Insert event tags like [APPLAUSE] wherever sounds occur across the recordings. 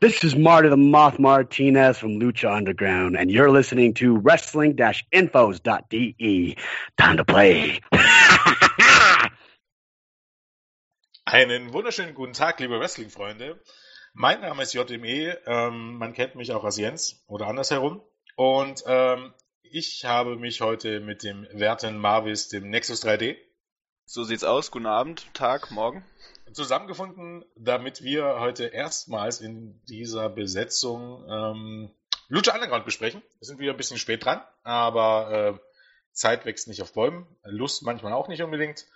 This is Marty the Moth Martinez from Lucha Underground, and you're listening to wrestling-infos.de. Time to play. [LAUGHS] Einen wunderschönen guten Tag, liebe Wrestling-Freunde. Mein Name ist JME, ähm, man kennt mich auch als Jens oder andersherum. Und ähm, ich habe mich heute mit dem werten Marvis, dem Nexus 3D. So sieht's aus. Guten Abend, Tag, Morgen zusammengefunden, damit wir heute erstmals in dieser Besetzung ähm, Lucha Underground besprechen. Wir sind wieder ein bisschen spät dran, aber äh, Zeit wächst nicht auf Bäumen, Lust manchmal auch nicht unbedingt.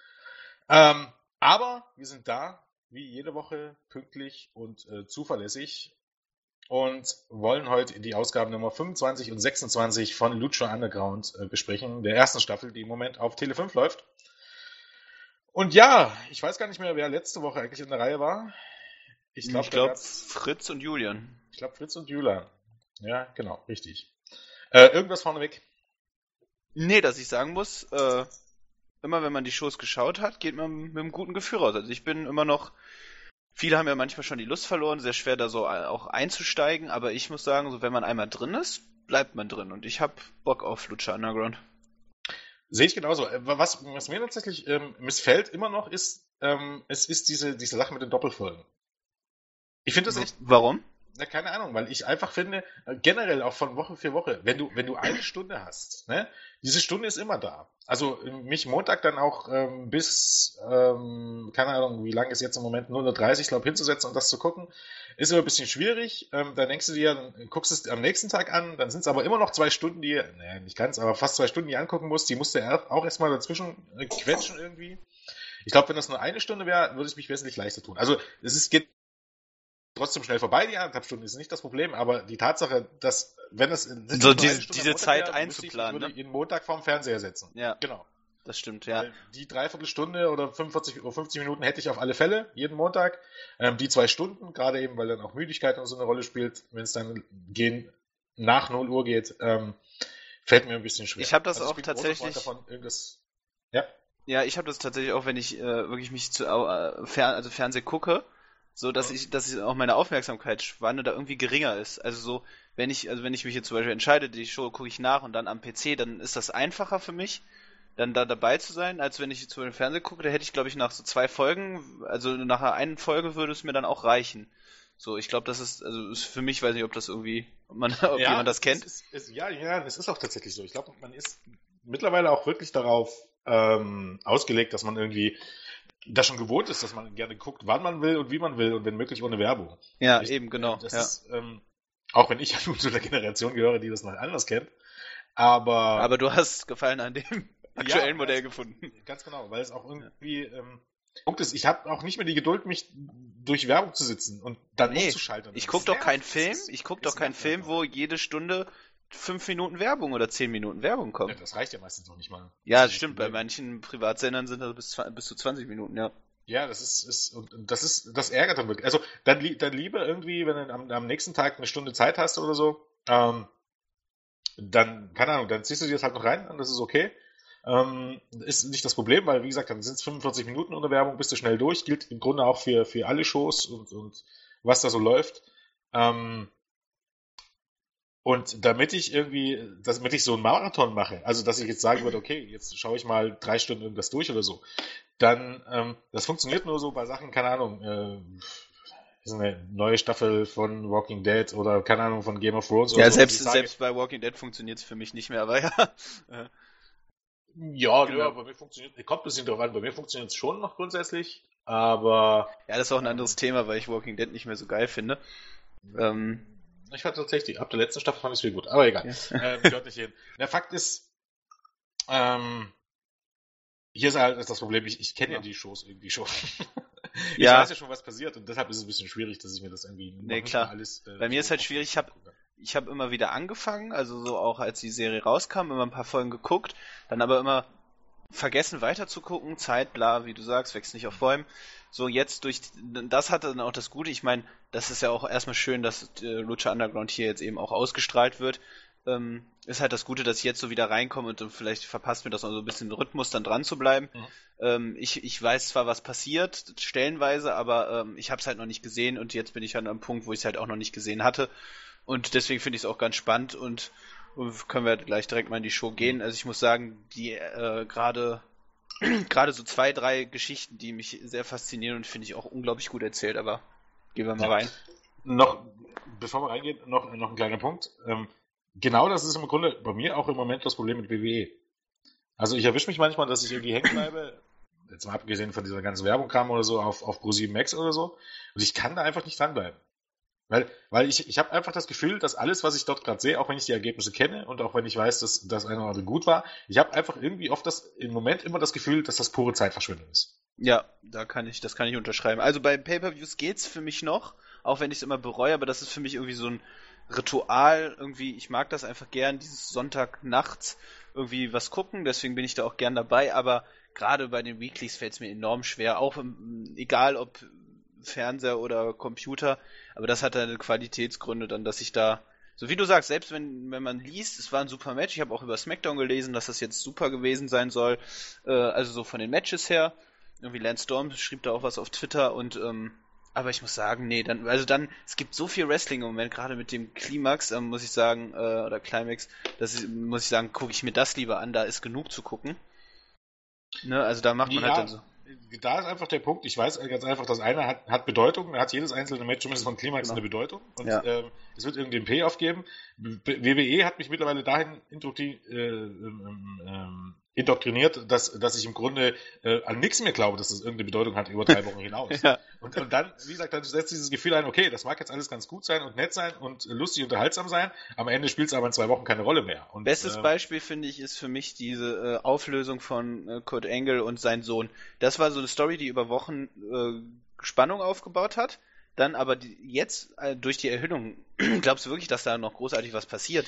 Ähm, aber wir sind da, wie jede Woche, pünktlich und äh, zuverlässig und wollen heute die Ausgaben Nummer 25 und 26 von Lucha Underground äh, besprechen, der ersten Staffel, die im Moment auf Tele 5 läuft. Und ja, ich weiß gar nicht mehr, wer letzte Woche eigentlich in der Reihe war. Ich glaube, glaub, Fritz und Julian. Ich glaube, Fritz und Julian. Ja, genau, richtig. Äh, irgendwas vorneweg? Nee, dass ich sagen muss, äh, immer wenn man die Shows geschaut hat, geht man mit einem guten Gefühl raus. Also ich bin immer noch, viele haben ja manchmal schon die Lust verloren, sehr schwer da so auch einzusteigen, aber ich muss sagen, so wenn man einmal drin ist, bleibt man drin und ich hab Bock auf Lucha Underground. Sehe ich genauso. Äh, was, was mir tatsächlich ähm, missfällt immer noch ist, ähm, es ist diese, diese Sache mit den Doppelfolgen. Ich finde das echt. Warum? Na, keine Ahnung, weil ich einfach finde, äh, generell auch von Woche für Woche, wenn du, wenn du eine Stunde hast, ne, diese Stunde ist immer da. Also mich Montag dann auch ähm, bis, ähm, keine Ahnung, wie lange ist jetzt im Moment, 0.30 glaube hinzusetzen und das zu gucken, ist immer ein bisschen schwierig. Ähm, dann denkst du dir, dann guckst es am nächsten Tag an, dann sind es aber immer noch zwei Stunden, die, naja, nicht ganz, aber fast zwei Stunden, die angucken musst, die musst du auch erstmal dazwischen äh, quetschen irgendwie. Ich glaube, wenn das nur eine Stunde wäre, würde ich mich wesentlich leichter tun. Also es ist, geht trotzdem schnell vorbei, die anderthalb Stunden ist nicht das Problem, aber die Tatsache, dass, wenn es so diese, diese Zeit wäre, einzuplanen, ich, würde ne? jeden Montag vorm Fernseher setzen. Ja. Genau. Das stimmt, ja. Die Dreiviertelstunde oder 45 oder 50 Minuten hätte ich auf alle Fälle, jeden Montag. Ähm, die zwei Stunden, gerade eben, weil dann auch Müdigkeit und so eine Rolle spielt, wenn es dann gehen, nach 0 Uhr geht, ähm, fällt mir ein bisschen schwer. Ich habe das also auch tatsächlich. Davon, ja. Ja, ich habe das tatsächlich auch, wenn ich äh, wirklich mich zu äh, fer also Fernseh gucke, so dass ich, dass ich auch meine Aufmerksamkeitsspanne da irgendwie geringer ist. Also so, wenn ich, also wenn ich mich jetzt zum Beispiel entscheide, die Show gucke ich nach und dann am PC, dann ist das einfacher für mich, dann da dabei zu sein, als wenn ich zu dem Fernsehen gucke. Da hätte ich, glaube ich, nach so zwei Folgen, also nach einer Folge würde es mir dann auch reichen. So, ich glaube, das ist, also ist für mich, weiß nicht, ob das irgendwie, ob, man, [LAUGHS] ob ja, jemand das kennt. Ist, ist, ja, ja, es ist auch tatsächlich so. Ich glaube, man ist mittlerweile auch wirklich darauf ähm, ausgelegt, dass man irgendwie das schon gewohnt ist, dass man gerne guckt, wann man will und wie man will und wenn möglich ohne Werbung. Ja, ich, eben, genau. Das ja. ist, ähm, auch wenn ich ja [LAUGHS] nun zu der Generation gehöre, die das noch anders kennt. Aber. Aber du hast Gefallen an dem [LAUGHS] aktuellen ja, Modell gefunden. Ganz genau, weil es auch irgendwie. Ja. Ähm, Punkt ist, ich habe auch nicht mehr die Geduld, mich durch Werbung zu sitzen und dann nee, umzuschalten. Ich gucke doch keinen Film, ich gucke doch keinen Film, wo jede Stunde fünf Minuten Werbung oder zehn Minuten Werbung kommt. Ja, das reicht ja meistens noch nicht mal. Ja, das stimmt. Bei manchen Privatsendern sind das bis, bis zu 20 Minuten, ja. Ja, das ist, ist und das ist, das ärgert dann wirklich. Also dann, dann lieber irgendwie, wenn du am, am nächsten Tag eine Stunde Zeit hast oder so, ähm, dann, keine Ahnung, dann ziehst du dir das halt noch rein und das ist okay. Ähm, ist nicht das Problem, weil wie gesagt, dann sind es 45 Minuten unter Werbung, bist du schnell durch, gilt im Grunde auch für, für alle Shows und, und was da so läuft. Ähm, und damit ich irgendwie, damit ich so einen Marathon mache, also dass ich jetzt sagen würde, okay, jetzt schaue ich mal drei Stunden irgendwas durch oder so, dann, ähm, das funktioniert nur so bei Sachen, keine Ahnung, äh, eine neue Staffel von Walking Dead oder keine Ahnung von Game of Thrones. Ja, selbst, so, selbst bei Walking Dead funktioniert es für mich nicht mehr, aber ja. ja, genau. ja, bei mir funktioniert, kommt ein bisschen drauf an, bei mir funktioniert es schon noch grundsätzlich, aber. Ja, das ist auch ein anderes Thema, weil ich Walking Dead nicht mehr so geil finde. Ähm, ich fand tatsächlich, ab der letzten Staffel fand ich es viel gut, aber egal. Ja. Ähm, gehört nicht hin. Der Fakt ist, ähm, hier ist halt das Problem, ich, ich kenne ja. ja die Shows irgendwie schon. [LAUGHS] ich ja. weiß ja schon, was passiert und deshalb ist es ein bisschen schwierig, dass ich mir das irgendwie nee, klar. alles. Äh, Bei mir ist halt schwierig, ich habe ich habe immer wieder angefangen, also so auch als die Serie rauskam, immer ein paar Folgen geguckt, dann aber immer vergessen weiter zu gucken, Zeit, bla, wie du sagst, wächst nicht auf Bäumen. So jetzt durch das hatte dann auch das Gute. Ich meine, das ist ja auch erstmal schön, dass äh, Lucha Underground hier jetzt eben auch ausgestrahlt wird. ähm, ist halt das Gute, dass ich jetzt so wieder reinkomme und, und vielleicht verpasst mir das noch so ein bisschen den Rhythmus, dann dran zu bleiben. Mhm. Ähm, ich, ich weiß zwar, was passiert, stellenweise, aber ähm, ich habe es halt noch nicht gesehen und jetzt bin ich halt an einem Punkt, wo ich es halt auch noch nicht gesehen hatte. Und deswegen finde ich es auch ganz spannend und, und können wir gleich direkt mal in die Show gehen. Also ich muss sagen, die äh, gerade [CLEARS THROAT] gerade so zwei, drei Geschichten, die mich sehr faszinieren und finde ich auch unglaublich gut erzählt, aber gehen wir mal rein. Noch, bevor wir reingehen, noch, noch ein kleiner Punkt. Ähm, genau das ist im Grunde bei mir auch im Moment das Problem mit WWE. Also ich erwische mich manchmal, dass ich irgendwie hängen bleibe, jetzt mal abgesehen von dieser ganzen Werbung kam oder so, auf, auf Pro7 Max oder so, und ich kann da einfach nicht dranbleiben. Weil, weil ich, ich habe einfach das Gefühl, dass alles, was ich dort gerade sehe, auch wenn ich die Ergebnisse kenne und auch wenn ich weiß, dass das eine oder andere gut war, ich habe einfach irgendwie oft das im Moment immer das Gefühl, dass das pure Zeitverschwendung ist. Ja, da kann ich, das kann ich unterschreiben. Also bei Pay-per-Views geht's für mich noch, auch wenn ich es immer bereue, aber das ist für mich irgendwie so ein Ritual. Irgendwie, ich mag das einfach gern, dieses Sonntagnachts irgendwie was gucken, deswegen bin ich da auch gern dabei. Aber gerade bei den Weeklies fällt es mir enorm schwer, auch im, egal ob Fernseher oder Computer, aber das hat dann Qualitätsgründe dann, dass ich da, so wie du sagst, selbst wenn, wenn man liest, es war ein super Match, ich habe auch über SmackDown gelesen, dass das jetzt super gewesen sein soll, äh, also so von den Matches her, irgendwie Lance Storm schrieb da auch was auf Twitter und ähm, aber ich muss sagen, nee, dann, also dann, es gibt so viel Wrestling im Moment, gerade mit dem Klimax, ähm, muss ich sagen, äh, oder Climax, das ist, muss ich sagen, gucke ich mir das lieber an, da ist genug zu gucken. Ne, also da macht man ja, halt dann so da ist einfach der Punkt, ich weiß ganz einfach, das eine hat, hat Bedeutung, hat jedes einzelne Match zumindest von Klimax genau. eine Bedeutung und ja. ähm, es wird irgendwie einen Payoff geben. WWE hat mich mittlerweile dahin äh, ähm, ähm, indoktriniert, dass, dass ich im Grunde äh, an nichts mehr glaube, dass das irgendeine Bedeutung hat über drei [LAUGHS] Wochen hinaus. ja. und, und dann, wie gesagt, dann setzt dieses Gefühl ein, okay, das mag jetzt alles ganz gut sein und nett sein und lustig unterhaltsam sein, am Ende spielt es aber in zwei Wochen keine Rolle mehr. Und, Bestes äh, Beispiel, finde ich, ist für mich diese äh, Auflösung von äh, Kurt Engel und sein Sohn. Das war so eine Story, die über Wochen äh, Spannung aufgebaut hat. Dann aber die, jetzt äh, durch die Erhöhung, [CLEARS THROAT] glaubst du wirklich, dass da noch großartig was passiert?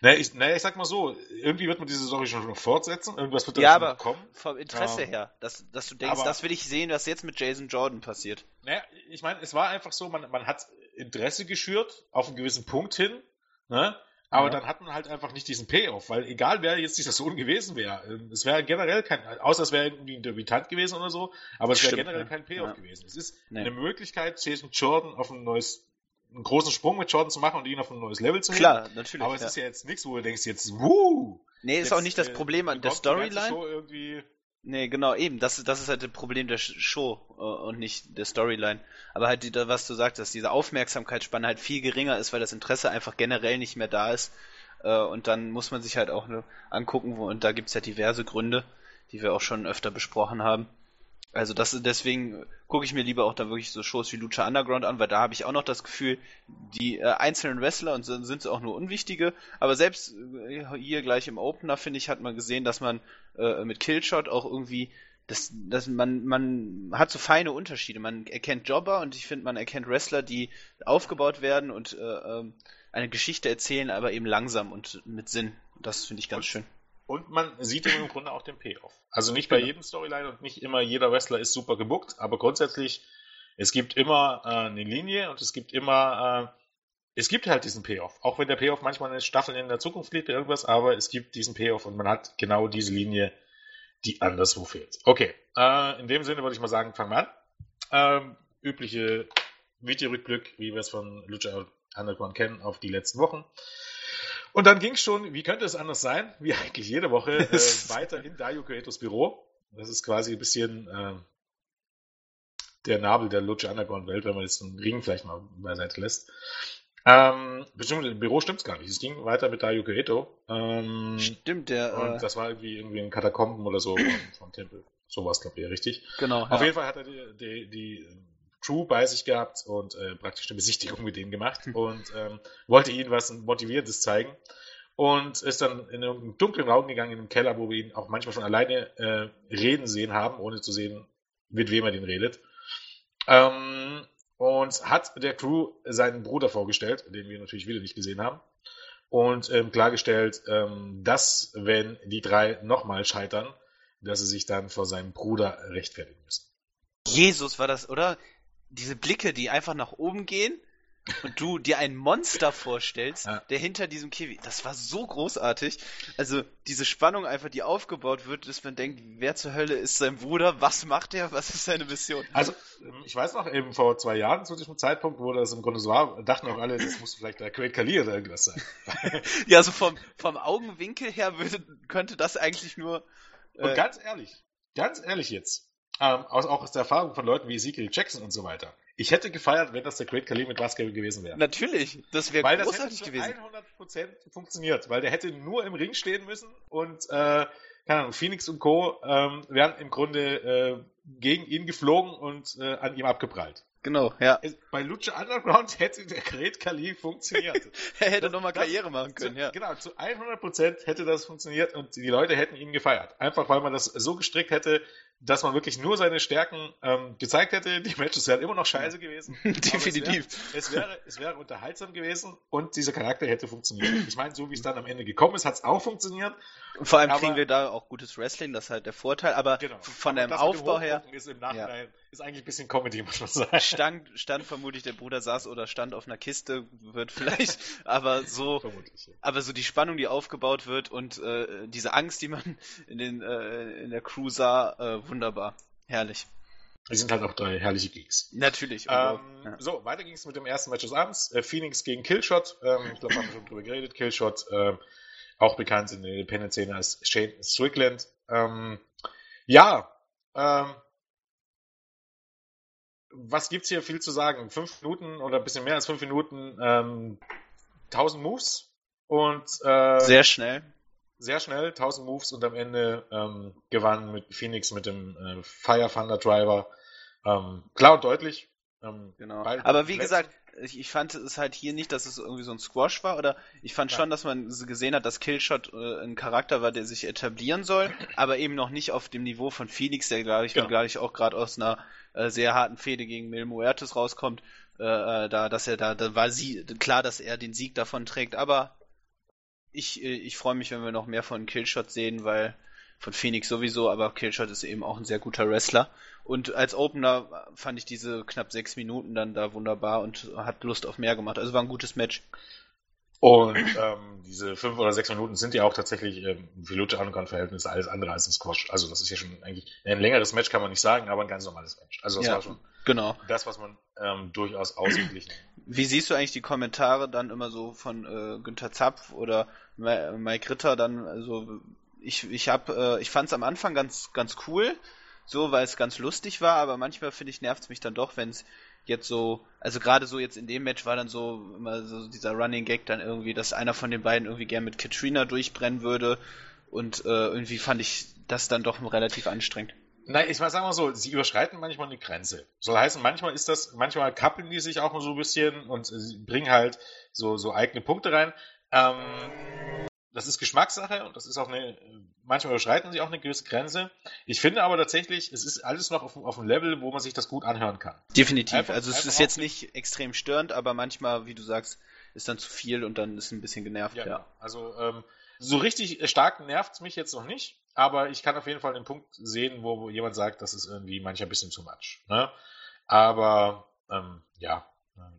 Naja, ich, naja, ich sag mal so, irgendwie wird man diese Story schon noch fortsetzen, irgendwas wird da ja, aber kommen. vom Interesse ähm, her, dass, dass du denkst, aber, das will ich sehen, was jetzt mit Jason Jordan passiert. Naja, ich meine, es war einfach so, man, man hat Interesse geschürt, auf einen gewissen Punkt hin, ne? Aber ja. dann hat man halt einfach nicht diesen Payoff, weil egal wer jetzt dieser Sohn gewesen wäre, ähm, es wäre generell kein, außer es wäre irgendwie ein Debutant gewesen oder so, aber es wäre generell ja. kein Payoff ja. gewesen. Es ist nee. eine Möglichkeit, Jason Jordan auf ein neues einen großen Sprung mit Jordan zu machen und ihn auf ein neues Level zu heben. Klar, natürlich. Aber es ja. ist ja jetzt nichts, wo du denkst, jetzt, wuh! Nee, ist jetzt, auch nicht das äh, Problem an der Storyline. Nee, genau, eben. Das, das ist halt das Problem der Show äh, und nicht der Storyline. Aber halt, was du sagst, dass diese Aufmerksamkeitsspanne halt viel geringer ist, weil das Interesse einfach generell nicht mehr da ist. Äh, und dann muss man sich halt auch angucken, wo, und da gibt's ja diverse Gründe, die wir auch schon öfter besprochen haben. Also das deswegen gucke ich mir lieber auch da wirklich so Shows wie Lucha Underground an, weil da habe ich auch noch das Gefühl, die äh, einzelnen Wrestler und sind, sind auch nur unwichtige, aber selbst äh, hier gleich im Opener finde ich hat man gesehen, dass man äh, mit Killshot auch irgendwie das, das man man hat so feine Unterschiede. Man erkennt Jobber und ich finde man erkennt Wrestler, die aufgebaut werden und äh, ähm, eine Geschichte erzählen, aber eben langsam und mit Sinn. Das finde ich ganz schön. Und man sieht im Grunde auch den Payoff. Also nicht bei genau. jedem Storyline und nicht immer jeder Wrestler ist super gebuckt, aber grundsätzlich, es gibt immer äh, eine Linie und es gibt immer, äh, es gibt halt diesen Payoff. Auch wenn der Payoff manchmal eine Staffel in der Zukunft liegt oder irgendwas, aber es gibt diesen Payoff und man hat genau diese Linie, die anderswo fehlt. Okay, äh, in dem Sinne würde ich mal sagen, fangen wir an. Ähm, übliche Videorückblick, wie wir es von Lucha Underground kennen, auf die letzten Wochen. Und dann ging es schon, wie könnte es anders sein, wie eigentlich jede Woche, [LAUGHS] äh, weiter in Dario Cuetos Büro. Das ist quasi ein bisschen äh, der Nabel der Lucha Underground Welt, wenn man jetzt den Ring vielleicht mal beiseite lässt. Ähm, beziehungsweise im Büro stimmt's gar nicht. Es ging weiter mit Dario Cueto. Ähm, Stimmt, der. Und äh, das war irgendwie, irgendwie ein Katakomben oder so vom, vom Tempel. Sowas, glaube ich, richtig. Genau. Auf ja. jeden Fall hat er die, die, die Crew bei sich gehabt und äh, praktisch eine Besichtigung mit denen gemacht hm. und ähm, wollte ihnen was Motivierendes zeigen und ist dann in einen dunklen Raum gegangen in den Keller, wo wir ihn auch manchmal schon alleine äh, reden sehen haben, ohne zu sehen, mit wem er den redet. Ähm, und hat der Crew seinen Bruder vorgestellt, den wir natürlich wieder nicht gesehen haben, und ähm, klargestellt, ähm, dass, wenn die drei nochmal scheitern, dass sie sich dann vor seinem Bruder rechtfertigen müssen. Jesus war das, oder? Diese Blicke, die einfach nach oben gehen. und du dir ein Monster vorstellst, Ja. der hinter diesem Käfig, das war so großartig. Also diese Spannung einfach, die aufgebaut wird, dass man denkt, wer zur Hölle ist sein Bruder, was macht er, was ist seine Mission? Also, ich weiß noch, eben vor zwei Jahren zu diesem Zeitpunkt, wo das im Grunde so war, dachten auch alle, das muss vielleicht der Great Khali oder irgendwas sein. [LAUGHS] Ja, so vom, vom Augenwinkel her würde, könnte das eigentlich nur. Und Äh, ganz ehrlich, ganz ehrlich jetzt, ähm, aus, auch aus der Erfahrung von Leuten wie Ezekiel Jackson und so weiter. Ich hätte gefeiert, wenn das der Great Khali mit Maske gewesen wäre. natürlich, das wäre Weil das hätte großartig zu gewesen. 100% funktioniert, weil der hätte nur im Ring stehen müssen und äh, keine Ahnung, Phoenix und Co. Ähm, wären im Grunde äh, gegen ihn geflogen und äh, an ihm abgeprallt. Genau, ja. Bei Lucha Underground hätte der Great Khali funktioniert. [LAUGHS] Er hätte nochmal Karriere machen können, zu, ja. Genau, zu 100% hätte das funktioniert und die Leute hätten ihn gefeiert. Einfach weil man das so gestrickt hätte, dass man wirklich nur seine Stärken ähm, gezeigt hätte. Die Matches wären immer noch scheiße gewesen. Definitiv. Es wäre, es, wäre, es wäre unterhaltsam gewesen und dieser Charakter hätte funktioniert. Ich meine, so wie es dann am Ende gekommen ist, hat es auch funktioniert. Vor allem Aber- kriegen wir da auch gutes Wrestling, das ist halt der Vorteil, aber Genau. von dem Aufbau her Ist im Nachhinein ist eigentlich ein bisschen Comedy, muss man sagen. stand, stand vermutlich der Bruder saß oder stand auf einer Kiste, wird vielleicht, [LAUGHS] aber so, ja. aber so die Spannung, die aufgebaut wird und äh, diese Angst, die man in den äh, in der Crew sah, äh, wunderbar, herrlich. Die sind halt auch drei herrliche Geeks. Natürlich. Ähm, ja. So, weiter ging es mit dem ersten Match des Abends. Äh, Phoenix gegen Killshot. Ähm, ich glaube, haben wir schon drüber geredet. Killshot, ähm, auch bekannt in der Independent-Szene als Shane Strickland. Ähm, ja, ähm, was gibt's hier viel zu sagen? Fünf Minuten oder ein bisschen mehr als fünf Minuten, ähm, 1000 Moves und äh, Sehr schnell. Sehr schnell, 1000 Moves und am Ende ähm, gewann mit Phoenix mit dem äh, Fire Thunder Driver. Ähm, klar und deutlich. Ähm, Genau. Aber wie gesagt, ich, ich fand es halt hier nicht, dass es irgendwie so ein Squash war, oder ich fand Nein. schon, dass man gesehen hat, dass Killshot äh, ein Charakter war, der sich etablieren soll, aber eben noch nicht auf dem Niveau von Phoenix, der glaube ich, Genau. glaube ich auch gerade aus einer äh, sehr harten Fehde gegen Mil Muertes rauskommt, äh, äh, da, dass er da, da war sie klar, dass er den Sieg davon trägt, aber ich, äh, ich freue mich, wenn wir noch mehr von Killshot sehen, weil von Phoenix sowieso, aber Killshot ist eben auch ein sehr guter Wrestler. Und als Opener fand ich diese knapp sechs Minuten dann da wunderbar und hat Lust auf mehr gemacht. Also war ein gutes Match. Und ähm, diese fünf oder sechs Minuten sind ja auch tatsächlich ähm, für Lucha Underground Verhältnisse alles andere als ein Squash. Also das ist ja schon eigentlich ein längeres Match kann man nicht sagen, aber ein ganz normales Match. Also das Ja. war schon Genau. das, was man ähm, durchaus ausgeglichen. Wie siehst du eigentlich die Kommentare dann immer so von äh, Günther Zapf oder Mike Ritter dann? Also ich ich hab, äh, ich fand es am Anfang ganz ganz cool, so weil es ganz lustig war, aber manchmal finde ich nervt es mich dann doch, wenn es jetzt so, also gerade so jetzt in dem Match war dann so immer so dieser Running Gag dann irgendwie, dass einer von den beiden irgendwie gern mit Katrina durchbrennen würde und äh, irgendwie fand ich das dann doch relativ anstrengend. Nein, ich mal sagen mal so, sie überschreiten manchmal eine Grenze. Soll heißen, manchmal ist das, manchmal kappeln die sich auch so ein bisschen und sie bringen halt so, so eigene Punkte rein. Ähm, das ist Geschmackssache und das ist auch eine, manchmal überschreiten sie auch eine gewisse Grenze. Ich finde aber tatsächlich, es ist alles noch auf, auf einem Level, wo man sich das gut anhören kann. Definitiv. Einfach- also es ist jetzt nicht extrem störend, aber manchmal, wie du sagst, ist dann zu viel und dann ist ein bisschen genervt. Ja, genau. Also ähm, so richtig stark nervt es mich jetzt noch nicht, aber ich kann auf jeden Fall den Punkt sehen, wo, wo jemand sagt, das ist irgendwie manchmal ein bisschen zu much. Ne? Aber ähm, ja,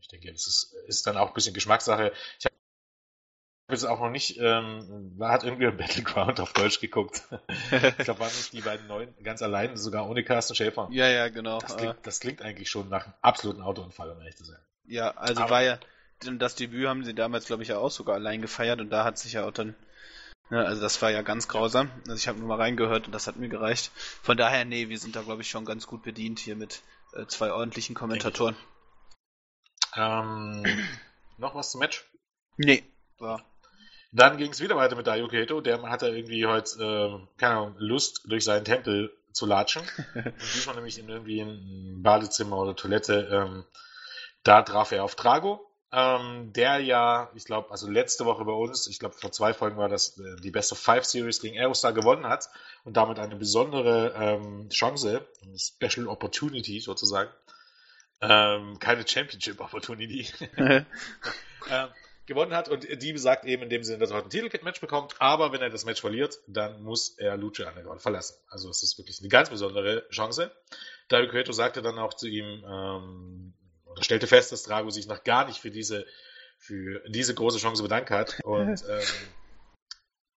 ich denke, das ist, ist dann auch ein bisschen Geschmackssache. Ich habe jetzt auch noch nicht, ähm, hat irgendwie Battleground auf Deutsch geguckt. [LAUGHS] ich glaube, waren nicht die beiden neuen ganz allein, sogar ohne Carsten Schäfer. ja, ja, genau. Das Äh, klingt, das klingt eigentlich schon nach einem absoluten Autounfall, um ehrlich zu sein. ja, also Aber- war ja, das Debüt haben sie damals, glaube ich, ja auch sogar allein gefeiert und da hat sich ja auch dann, ne, also das war ja ganz grausam. Also ich habe nur mal reingehört und das hat mir gereicht. Von daher, nee, wir sind da, glaube ich, schon ganz gut bedient hier mit äh, zwei ordentlichen Kommentatoren. Ähm, noch was zum Match? Nee, war. Dann ging es wieder weiter mit Dario Kato. Der hatte irgendwie heute, ähm, keine Ahnung, Lust, durch seinen Tempel zu latschen. [LAUGHS] Und diesmal nämlich in irgendwie ein Badezimmer oder Toilette. Ähm, da traf er auf Drago, ähm, der ja, ich glaube, also letzte Woche bei uns, ich glaube vor zwei Folgen war das äh, die Best of Five Series gegen Aerostar gewonnen hat und damit eine besondere ähm, Chance, eine Special Opportunity sozusagen. Ähm, keine Championship Opportunity. [LAUGHS] [LAUGHS] äh, gewonnen hat und die besagt eben in dem Sinne, dass er heute ein Titelmatch bekommt, aber wenn er das Match verliert, dann muss er Lucha Underground verlassen. Also es ist wirklich eine ganz besondere Chance. Dario Cueto sagte dann auch zu ihm, ähm, Und er stellte fest, dass Drago sich noch gar nicht für diese, für diese große Chance bedankt hat. Und [LAUGHS] ähm,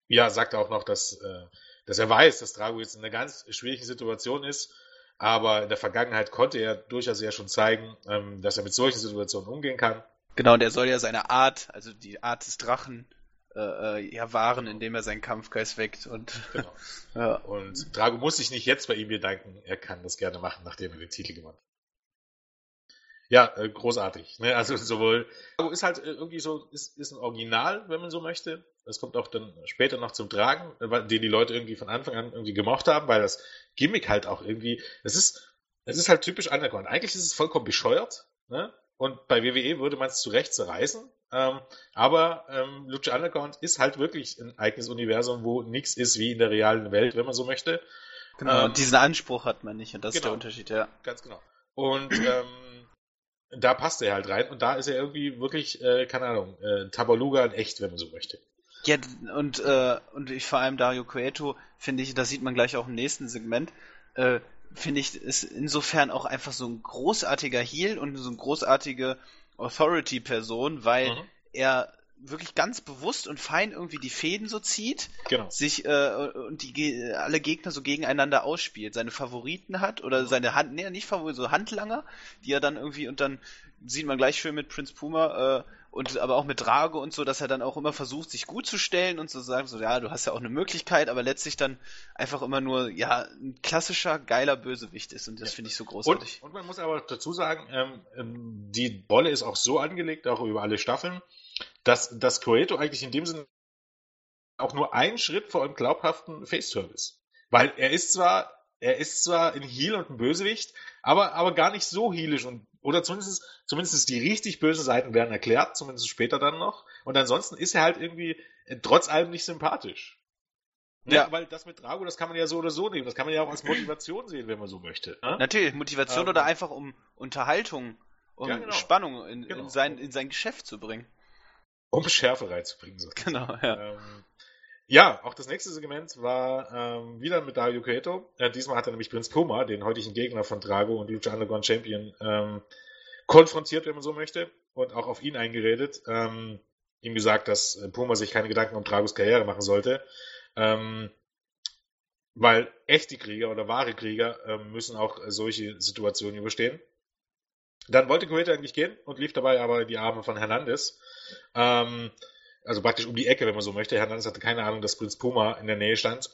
ja, sagte auch noch, dass, äh, dass er weiß, dass Drago jetzt in einer ganz schwierigen Situation ist. Aber in der Vergangenheit konnte er durchaus ja schon zeigen, ähm, dass er mit solchen Situationen umgehen kann. Genau, und er soll ja seine Art, also die Art des Drachen, äh, äh ja wahren, indem er seinen Kampfgeist weckt. Und, genau. [LAUGHS] ja. und Drago muss sich nicht jetzt bei ihm bedanken, er kann das gerne machen, nachdem er den Titel gewonnen hat. Ja, äh, großartig. Ne? Also sowohl Drago ist halt äh, irgendwie so, ist, ist ein Original, wenn man so möchte. Das kommt auch dann später noch zum Tragen, den die Leute irgendwie von Anfang an irgendwie gemocht haben, weil das Gimmick halt auch irgendwie, es ist, es ist halt typisch Underground. Eigentlich ist es vollkommen bescheuert, ne? Und bei WWE würde man es zu Recht zerreißen. Ähm, aber ähm, Lucha Underground ist halt wirklich ein eigenes Universum, wo nichts ist wie in der realen Welt, wenn man so möchte. Genau, ähm, diesen Anspruch hat man nicht und das genau, ist der genau. Unterschied, ja. Ganz genau. Und ähm, da passt er halt rein und da ist er irgendwie wirklich, äh, keine Ahnung, äh, Tabaluga in echt, wenn man so möchte. Ja, und, äh, und ich vor allem Dario Cueto, finde ich, das sieht man gleich auch im nächsten Segment, äh, finde ich, ist insofern auch einfach so ein großartiger Heal und so eine großartige Authority-Person, weil mhm. er wirklich ganz bewusst und fein irgendwie die Fäden so zieht, genau. sich äh, und die alle Gegner so gegeneinander ausspielt, seine Favoriten hat oder seine Hand, nee, nicht Favoriten, so Handlanger, die er dann irgendwie und dann sieht man gleich schön mit Prince Puma äh, und aber auch mit Drago und so, dass er dann auch immer versucht, sich gut zu stellen und zu sagen, so ja, du hast ja auch eine Möglichkeit, aber letztlich dann einfach immer nur, ja, ein klassischer, geiler Bösewicht ist und das ja. finde ich so großartig. Und, und, man muss aber dazu sagen, ähm, ähm, die Bolle ist auch so angelegt, auch über alle Staffeln, dass, dass Coeto eigentlich in dem Sinne auch nur einen Schritt vor einem glaubhaften Face-Turn ist. Weil er ist zwar, er ist zwar ein Heal und ein Bösewicht, aber, aber gar nicht so healisch und oder zumindest, zumindest die richtig bösen Seiten werden erklärt, zumindest später dann noch. Und ansonsten ist er halt irgendwie äh, trotz allem nicht sympathisch. Ja, ja, weil das mit Drago, das kann man ja so oder so nehmen. Das kann man ja auch als Motivation sehen, wenn man so möchte. Ne? Natürlich, Motivation ähm, oder einfach um Unterhaltung, um ja, genau. Spannung in, genau. in, sein, in sein Geschäft zu bringen. Um Schärfe reinzubringen. So. Genau, ja. Ähm, ja, auch das nächste Segment war ähm, wieder mit Dario Cueto. Äh, diesmal hat er nämlich Prinz Puma, den heutigen Gegner von Drago und Lucha Underground Champion, ähm, konfrontiert, wenn man so möchte, und auch auf ihn eingeredet. Ähm, ihm gesagt, dass äh, Puma sich keine Gedanken um Dragos Karriere machen sollte. Ähm, weil echte Krieger oder wahre Krieger äh, müssen auch äh, solche Situationen überstehen. Dann wollte Cueto eigentlich gehen und lief dabei aber in die Arme von Hernandez. Ähm, also praktisch um die Ecke, wenn man so möchte. Hernandez hatte keine Ahnung, dass Prinz Puma in der Nähe stand.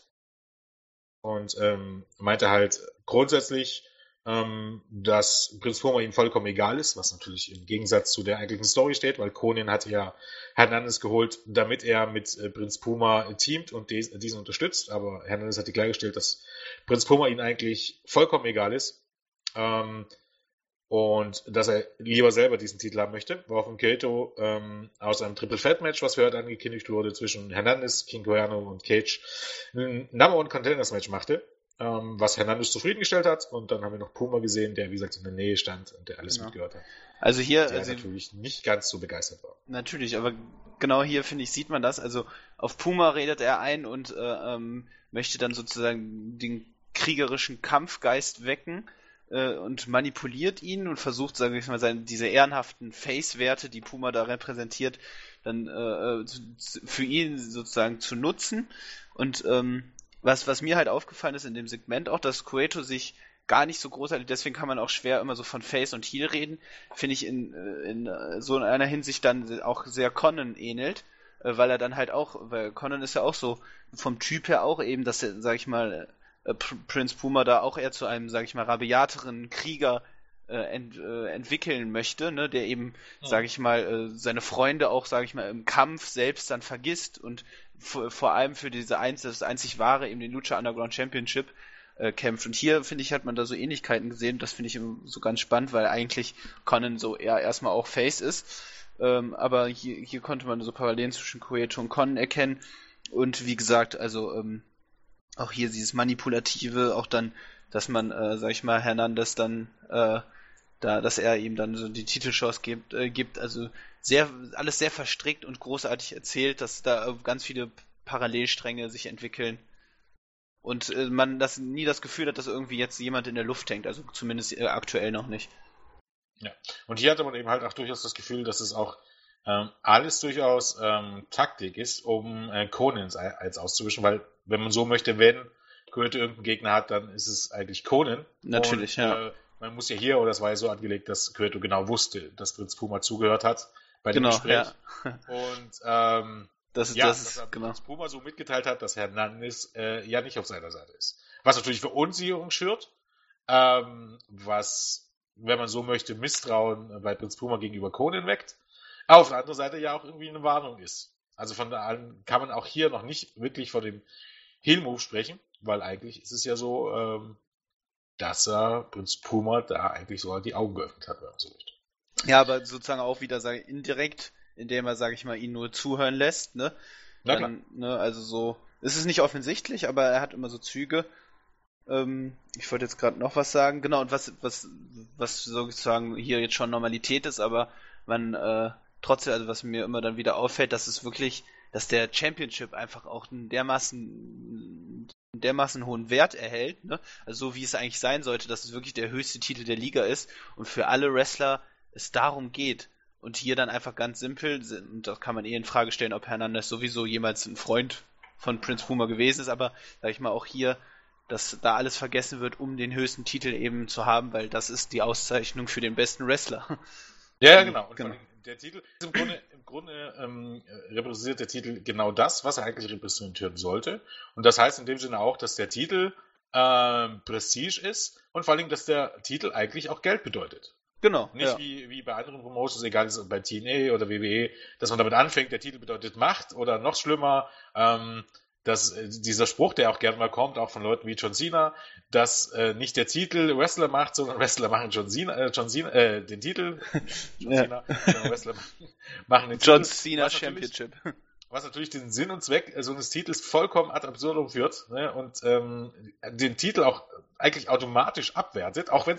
Und ähm, meinte halt grundsätzlich, ähm, dass Prinz Puma ihm vollkommen egal ist, was natürlich im Gegensatz zu der eigentlichen Story steht, weil Conan hatte ja Hernandez geholt, damit er mit äh, Prinz Puma teamt und diesen unterstützt. Aber Hernandez hat die klargestellt, dass Prinz Puma ihm eigentlich vollkommen egal ist. Ähm, und dass er lieber selber diesen Titel haben möchte, woraufhin Kato ähm, aus einem Triple Fat Match, was für heute angekündigt wurde, zwischen Hernandez, King Cuerno und Cage, ein Number One Contenders Match machte, ähm, was Hernandez zufriedengestellt hat. Und dann haben wir noch Puma gesehen, der wie gesagt in der Nähe stand und der alles genau. mitgehört hat. Also hier, der also, natürlich nicht ganz so begeistert war. Natürlich, aber genau hier finde ich sieht man das. Also auf Puma redet er ein und äh, ähm, möchte dann sozusagen den kriegerischen Kampfgeist wecken äh, und manipuliert ihn und versucht, sage ich mal, seine, diese ehrenhaften Face-Werte, die Puma da repräsentiert, dann äh, äh für ihn sozusagen zu nutzen. Und ähm, was, was mir halt aufgefallen ist in dem Segment auch, dass Cueto sich gar nicht so großartig, deswegen kann man auch schwer immer so von Face und Heel reden, finde ich in, äh, in äh, so in einer Hinsicht dann auch sehr Conan ähnelt, weil er dann halt auch, weil Conan ist ja auch so vom Typ her auch eben, dass er, sag ich mal, äh, Prince Puma da auch eher zu einem, sag ich mal, rabiateren Krieger äh, ent, äh, entwickeln möchte, ne, der eben, ja. sag ich mal, äh, seine Freunde auch, sag ich mal, im Kampf selbst dann vergisst und vor allem für diese einz das einzig wahre, eben den Lucha Underground Championship äh, kämpft. Und hier, finde ich, hat man da so Ähnlichkeiten gesehen. Das finde ich so ganz spannend, weil eigentlich Conan so eher erstmal auch Face ist. Ähm, aber hier, hier konnte man so Parallelen zwischen Kueto und Conan erkennen. Und wie gesagt, also ähm, auch hier dieses Manipulative, auch dann, dass man, äh, sag ich mal, Hernandez dann, äh, da, dass er ihm dann so die Titelchance gibt, äh, gibt, also sehr, alles sehr verstrickt und großartig erzählt, dass da ganz viele Parallelstränge sich entwickeln und äh, man das nie das Gefühl hat, dass irgendwie jetzt jemand in der Luft hängt, also zumindest äh, aktuell noch nicht. Ja. Und hier hatte man eben halt auch durchaus das Gefühl, dass es auch ähm, alles durchaus ähm, Taktik ist, um äh, Conan als auszuwischen, weil, wenn man so möchte, wenn Goethe irgendeinen Gegner hat, dann ist es eigentlich Conan. Natürlich, und, ja. Äh, man muss ja hier, oder es war ja so angelegt, dass Goethe genau wusste, dass Prinz Puma zugehört hat bei dem Genau, Gespräch. ja. [LAUGHS] Und ähm, Das ist, ja, das dass er genau. Prinz Puma so mitgeteilt hat, dass Hernandez äh, ja nicht auf seiner Seite ist. Was natürlich für Unsicherung schürt, ähm, was, wenn man so möchte, Misstrauen bei Prinz Puma gegenüber Conan weckt, aber auf der anderen Seite ja auch irgendwie eine Warnung ist. Also von da an kann man auch hier noch nicht wirklich von dem Heel-Move sprechen, weil eigentlich ist es ja so, ähm, dass er Prinz Puma da eigentlich so die Augen geöffnet hat, wenn man so möchte. Ja, aber sozusagen auch wieder, sage ich, indirekt, indem er, sage ich mal, ihn nur zuhören lässt, ne? Na klar. Dann, ne, also so, es ist nicht offensichtlich, aber er hat immer so Züge. Ähm, ich wollte jetzt gerade noch was sagen, genau, und was, was, was sozusagen hier jetzt schon Normalität ist, aber man äh, trotzdem, also was mir immer dann wieder auffällt, dass es wirklich, dass der Championship einfach auch einen dermaßen, dermaßen hohen Wert erhält, ne? Also so wie es eigentlich sein sollte, dass es wirklich der höchste Titel der Liga ist und für alle Wrestler es darum geht. Und hier dann einfach ganz simpel, und da kann man eh in Frage stellen, ob Hernandez sowieso jemals ein Freund von Prince Puma gewesen ist, aber sag ich mal auch hier, dass da alles vergessen wird, um den höchsten Titel eben zu haben, weil das ist die Auszeichnung für den besten Wrestler. Ja, ja, genau. Und Genau. Der Titel ist im Grunde, im Grunde ähm, repräsentiert der Titel genau das, was er eigentlich repräsentieren sollte. Und das heißt in dem Sinne auch, dass der Titel ähm, Prestige ist und vor allem, dass der Titel eigentlich auch Geld bedeutet. Genau. Nicht ja. wie, wie bei anderen Promotions, egal ist bei TNA oder WWE, dass man damit anfängt, der Titel bedeutet Macht oder noch schlimmer, ähm, dass äh, dieser Spruch, der auch gerne mal kommt, auch von Leuten wie John Cena, dass äh, nicht der Titel Wrestler macht, sondern Wrestler machen John Cena, äh, John Cena äh, den Titel, [LAUGHS] John Ja. Cena, sondern Wrestler [LAUGHS] machen- den John Titel, Cena Championship. was natürlich den Sinn und Zweck äh, so eines Titels vollkommen ad absurdum führt ne? und ähm, den Titel auch eigentlich automatisch abwertet, auch wenn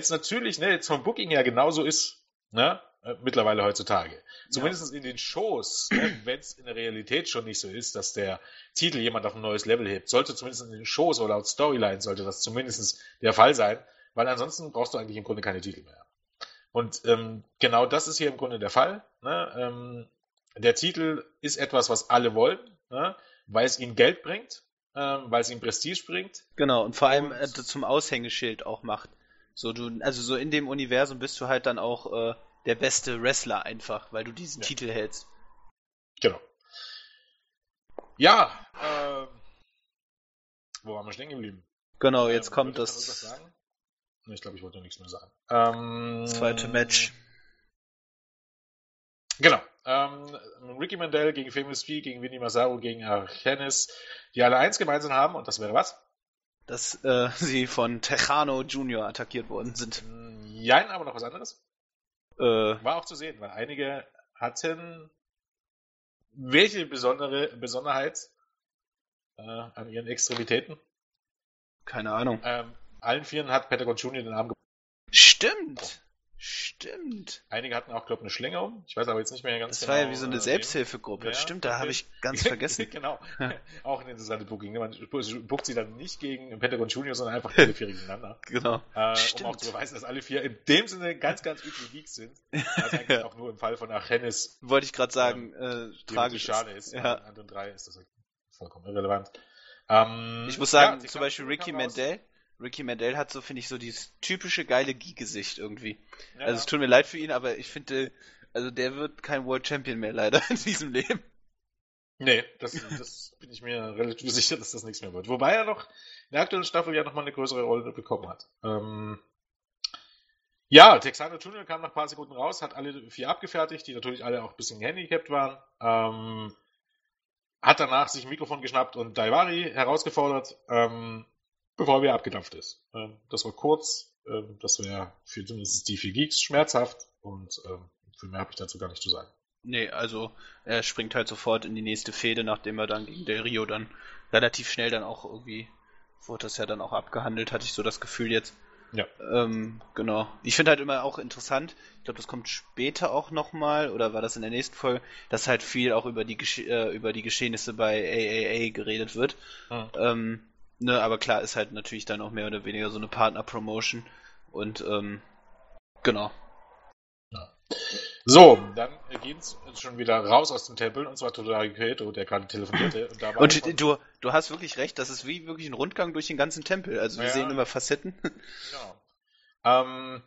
es natürlich ne, jetzt vom Booking her genauso ist, ne? Äh, mittlerweile heutzutage. Zumindest in den Shows, ne, wenn es in der Realität schon nicht so ist, dass der Titel jemand auf ein neues Level hebt, sollte zumindest in den Shows oder laut Storyline sollte das zumindest der Fall sein, weil ansonsten brauchst du eigentlich im Grunde keine Titel mehr. Und ähm, genau das ist hier im Grunde der Fall. Ne? Ähm, der Titel ist etwas, was alle wollen, ne? weil es ihnen Geld bringt, ähm, weil es ihnen Prestige bringt. Genau, und vor allem Und- äh, zum Aushängeschild auch macht. So, du, also so in dem Universum bist du halt dann auch äh, der beste Wrestler einfach, weil du diesen Ja. Titel hältst. Genau. Ja, ähm, wo waren wir stehen geblieben? Genau, jetzt Ähm, kommt das sagen? Nee, Ich glaube, ich wollte nichts mehr sagen. Ähm, zweite Match. Genau. Ähm, Ricky Mandel gegen Famous Fee, gegen Vinny Massaro, gegen Argenis, die alle eins gemeinsam haben, und das wäre was? dass äh, [LAUGHS] sie von Tejano Jr. attackiert worden sind. Jein, aber noch was anderes. Äh, War auch zu sehen, weil einige hatten welche besondere Besonderheit äh, an ihren Extremitäten. keine Ahnung. Ähm, allen Vieren hat Pentagon Junior den Arm gebrochen. Stimmt! Stimmt! Einige hatten auch, glaube ich, eine Schlinge um. Ich weiß aber jetzt nicht mehr ganz Das genau. war ja wie so eine äh, Selbsthilfegruppe. Ja, Stimmt, da habe ich ganz vergessen. [LAUGHS] genau. [LAUGHS] auch ein interessantes Booking. Man bookt sie dann nicht gegen Pentagon Junior, sondern einfach [LAUGHS] alle vier gegeneinander. Genau. Äh, um Stimmt. auch zu beweisen, dass alle vier in dem Sinne ganz, ganz üble Geeks sind. Was eigentlich auch nur im Fall von Archenis Wollte ich gerade sagen, äh, tragisch schade ist. Ja. Bei den anderen drei ist das vollkommen irrelevant. Ähm, Ich muss sagen, ja, zum Beispiel Ricky kam raus. Ricky Mandel hat so, finde ich, so dieses typische geile Geek-Gesicht irgendwie. Ja, Also es tut mir leid für ihn, aber ich finde, also der wird kein World Champion mehr leider [LAUGHS] in diesem Leben. Nee, das, das bin ich mir relativ sicher, dass das nichts mehr wird. Wobei er noch in der aktuellen Staffel ja nochmal eine größere Rolle bekommen hat. Ähm, ja, Texano Junior kam nach ein paar Sekunden raus, hat alle vier abgefertigt, die natürlich alle auch ein bisschen gehandicapt waren. Ähm, hat danach sich ein Mikrofon geschnappt und Daivari herausgefordert, ähm, bevor er abgedampft ist. Ähm, das war kurz, ähm, das wäre für zumindest die vier Geeks schmerzhaft und ähm, viel mehr habe ich dazu gar nicht zu sagen. Nee, also er springt halt sofort in die nächste Fehde, nachdem er dann gegen Del Rio dann relativ schnell dann auch irgendwie, wurde das ja dann auch abgehandelt, hatte ich so das Gefühl jetzt. Ja. Ähm, genau. Ich finde halt immer auch interessant, ich glaube, das kommt später auch nochmal, oder war das in der nächsten Folge, dass halt viel auch über die, Gesche äh, über die Geschehnisse bei AAA geredet wird. Hm. Ähm, ne, aber klar ist halt natürlich dann auch mehr oder weniger so eine Partner-Promotion. Und ähm, genau. So, dann geht's schon wieder raus aus dem Tempel, und zwar Todari Kueto, der gerade telefonierte. Und, und du, du hast wirklich recht, das ist wie wirklich ein Rundgang durch den ganzen Tempel. Also wir ja, sehen immer Facetten. [LAUGHS] Genau. Ähm,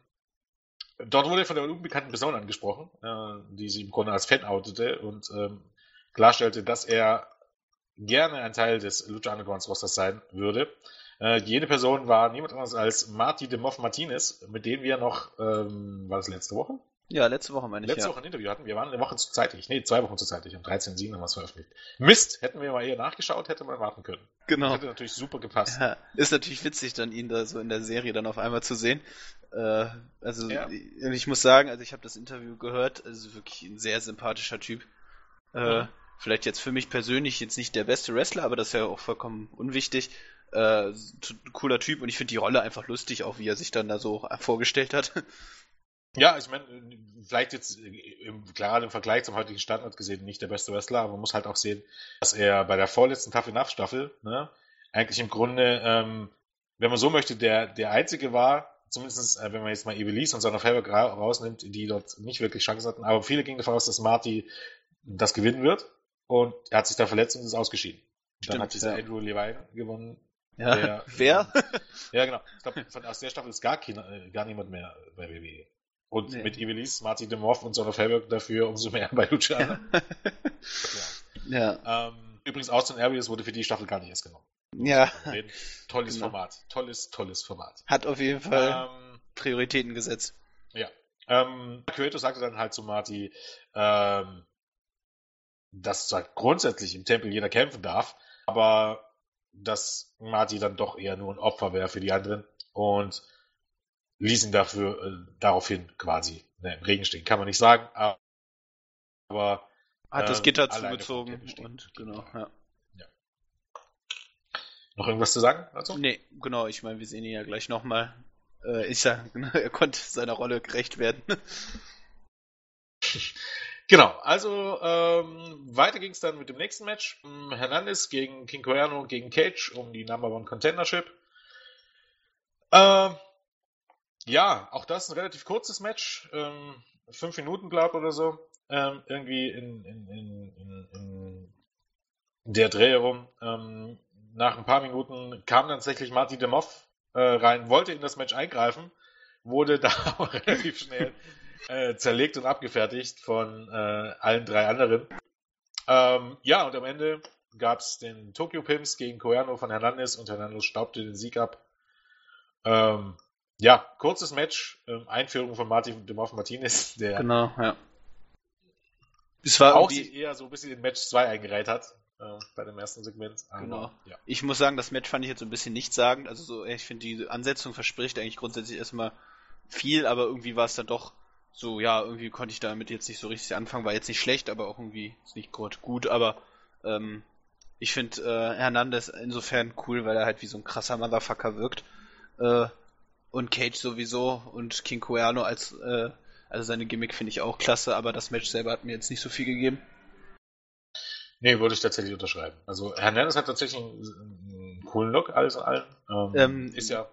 dort wurde von der unbekannten Person angesprochen, äh, die sie im Grunde als Fan outete und ähm, klarstellte, dass er gerne ein Teil des Lucha Undergrounds Rosters sein würde. Äh, jene Person war niemand anderes als Marty de Moff Martinez, mit dem wir noch, ähm, war das letzte Woche? Ja, letzte Woche meine ich. Letzte ja. Woche ein Interview hatten. Wir waren eine Woche zu zeitig. Nee, zwei Wochen zu zeitig. Am 13.07. haben wir es veröffentlicht. Mist, hätten wir mal eher nachgeschaut, hätte man warten können. Genau. Hätte natürlich super gepasst. Ja, ist natürlich witzig, dann ihn da so in der Serie dann auf einmal zu sehen. Äh, also ja. ich muss sagen, also ich habe das Interview gehört, also wirklich ein sehr sympathischer Typ. Äh, mhm. Vielleicht jetzt für mich persönlich jetzt nicht der beste Wrestler, aber das ist ja auch vollkommen unwichtig. Äh, cooler Typ und ich finde die Rolle einfach lustig, auch wie er sich dann da so [LAUGHS] vorgestellt hat. Ja, ich meine, vielleicht jetzt im, klar im Vergleich zum heutigen Standard gesehen nicht der beste Wrestler, aber man muss halt auch sehen, dass er bei der vorletzten Tough Enough Staffel, ne, eigentlich im Grunde, ähm, wenn man so möchte, der, der einzige war, zumindest äh, wenn man jetzt mal Evelise und Son Fairwork ra rausnimmt, die dort nicht wirklich Chancen hatten, aber viele gingen davon aus, dass Marty das gewinnen wird und er hat sich da verletzt und ist ausgeschieden. Stimmt, dann hat dieser ja. Andrew Levine gewonnen. Ja, der, [LAUGHS] wer? [LAUGHS] ja, genau. Ich glaube, aus der Staffel ist gar, kein, äh, gar niemand mehr bei WWE. Und nee. mit Ivelis, Martin Demorf und Sonne Felberg dafür umso mehr [LAUGHS] bei Luciano. ja. ja. Ähm, übrigens, Austin Aries wurde für die Staffel gar nicht erst genommen. Ja. Tolles genau. Format. Tolles, tolles Format. Hat auf jeden Fall ähm, Prioritäten gesetzt. Ja. Ähm, Kyoto sagte dann halt zu Marty, ähm, dass zwar grundsätzlich im Tempel jeder kämpfen darf, aber dass Marty dann doch eher nur ein Opfer wäre für die anderen. Und ließ ihn dafür äh, daraufhin quasi ne, im Regen stehen. Kann man nicht sagen, aber hat das Gitter äh, zugezogen und genau, ja. ja. Noch irgendwas zu sagen dazu? Nee, genau, ich meine, wir sehen ihn ja gleich nochmal. Äh, ja, genau, [LAUGHS] er konnte seiner Rolle gerecht werden. [LAUGHS] Genau, also ähm, weiter ging es dann mit dem nächsten Match. Hernandez gegen King Cuerno gegen Cage um die Number One Contendership. Ähm, ja, auch das ein relativ kurzes Match. Ähm, fünf Minuten, glaube oder so. Ähm, irgendwie in, in, in, in, der Dreh herum. Ähm, nach ein paar Minuten kam dann tatsächlich Martin Demov äh, rein, wollte in das Match eingreifen, wurde [LAUGHS] da aber relativ schnell äh, zerlegt und abgefertigt von äh, allen drei anderen. Ähm, ja, und am Ende gab es den Tokyo Pimps gegen Koyano von Hernandez und Hernandez staubte den Sieg ab. Ähm, ja, kurzes Match, ähm, Einführung von Martin Demorf Martinez, der genau, ja. Es war auch sich eher so ein bisschen in Match 2 eingereiht hat, äh, bei dem ersten Segment. Aber, genau. Ja. Ich muss sagen, das Match fand ich jetzt so ein bisschen nichtssagend. Also so, ich finde, die Ansetzung verspricht eigentlich grundsätzlich erstmal viel, aber irgendwie war es dann doch so, ja, irgendwie konnte ich damit jetzt nicht so richtig anfangen. War jetzt nicht schlecht, aber auch irgendwie ist nicht gut, gut aber ähm, ich finde äh, Hernandez insofern cool, weil er halt wie so ein krasser Motherfucker wirkt. Äh, und Cage sowieso und King Cuerno als, äh, also seine Gimmick finde ich auch klasse, aber das Match selber hat mir jetzt nicht so viel gegeben. Nee, würde ich tatsächlich unterschreiben. Also Hernandez hat tatsächlich einen, einen coolen Look, alles in allem. Ähm, ähm, ist ja.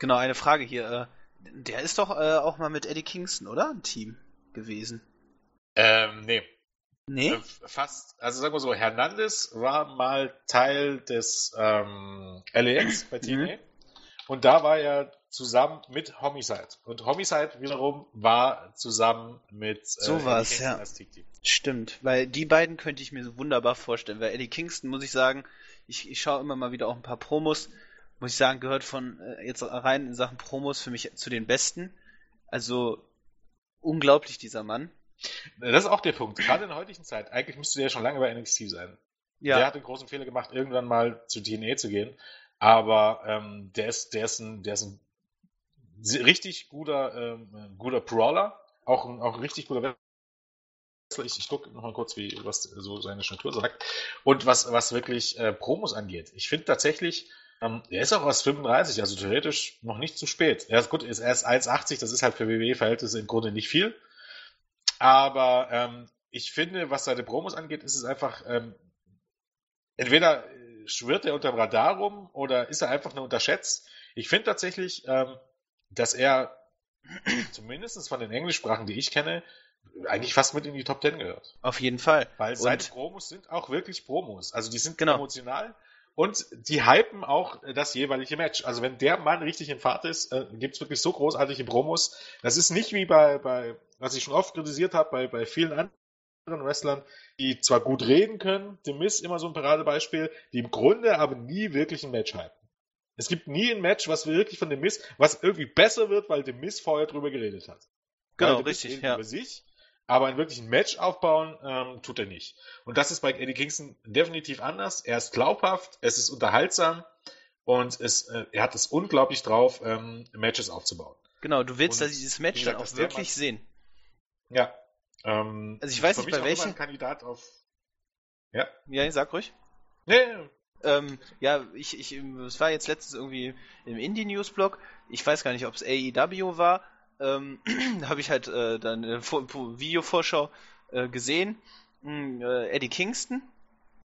Genau, eine Frage hier. Der ist doch äh, auch mal mit Eddie Kingston, oder? Ein Team gewesen. Ähm, nee. Nee? Äh, fast. Also sagen wir so, Hernandez war mal Teil des ähm, LAX [CLEARS THROAT] bei TNA. Mhm. Und da war er zusammen mit Homicide. Und Homicide wiederum war zusammen mit äh, so was, ja. Stimmt, weil die beiden könnte ich mir so wunderbar vorstellen. Weil Eddie Kingston, muss ich sagen, ich, ich schaue immer mal wieder auch ein paar Promos, muss ich sagen, gehört von äh, jetzt rein in Sachen Promos für mich zu den besten. Also unglaublich, dieser Mann. Das ist auch der Punkt. Gerade in der heutigen Zeit, eigentlich müsste der schon lange bei NXT sein. Ja. Der hat den großen Fehler gemacht, irgendwann mal zu TNA zu gehen. Aber ähm, der, ist, der, ist ein, der ist ein richtig guter, ähm, guter Brawler, auch ein, auch ein richtig guter Wrestler. Ich, ich gucke nochmal kurz, wie, was so seine Statur sagt. Und was, was wirklich äh, Promos angeht. Ich finde tatsächlich, ähm, er ist auch aus 35, also theoretisch noch nicht zu spät. Er ist gut, er ist 1,80, das ist halt für WWE-Verhältnisse im Grunde nicht viel. Aber ähm, ich finde, was seine Promos angeht, ist es einfach ähm, entweder schwirrt er unter dem Radar rum oder ist er einfach nur unterschätzt? Ich finde tatsächlich, ähm, dass er [CLEARS THROAT] zumindest von den Englischsprachen, die ich kenne, eigentlich fast mit in die Top Ten gehört. Auf jeden Fall. Weil seine Promos sind auch wirklich Promos. Also die sind Genau. emotional und die hypen auch das jeweilige Match. Also wenn der Mann richtig in Fahrt ist, äh, gibt's wirklich so großartige Promos. Das ist nicht wie bei, bei was ich schon oft kritisiert habe, bei, bei vielen anderen Wrestlern, die zwar gut reden können, The Miz immer so ein Paradebeispiel, die im Grunde aber nie wirklich ein Match hypen. Es gibt nie ein Match, was wirklich von The Miz, was irgendwie besser wird, weil The Miz vorher drüber geredet hat. Genau, richtig, ja. Über sich, aber einen wirklichen Match aufbauen ähm, tut er nicht. Und das ist bei Eddie Kingston definitiv anders. Er ist glaubhaft, es ist unterhaltsam und es, äh, er hat es unglaublich drauf, ähm, Matches aufzubauen. Genau, du willst Und da dieses Match gesagt, dann auch wirklich sehen. Ja. Ähm, Also ich weiß nicht, bei ein Kandidat auf. Ja, sag ruhig. Nee, Ähm, ja, ich, ich, es war jetzt letztens irgendwie im Indie-News-Blog. Ich weiß gar nicht, ob es AEW war. Ähm, [CLEARS THROAT] habe ich halt äh, dann eine Vor- Vor- Videovorschau äh, gesehen. Hm, äh, Eddie Kingston.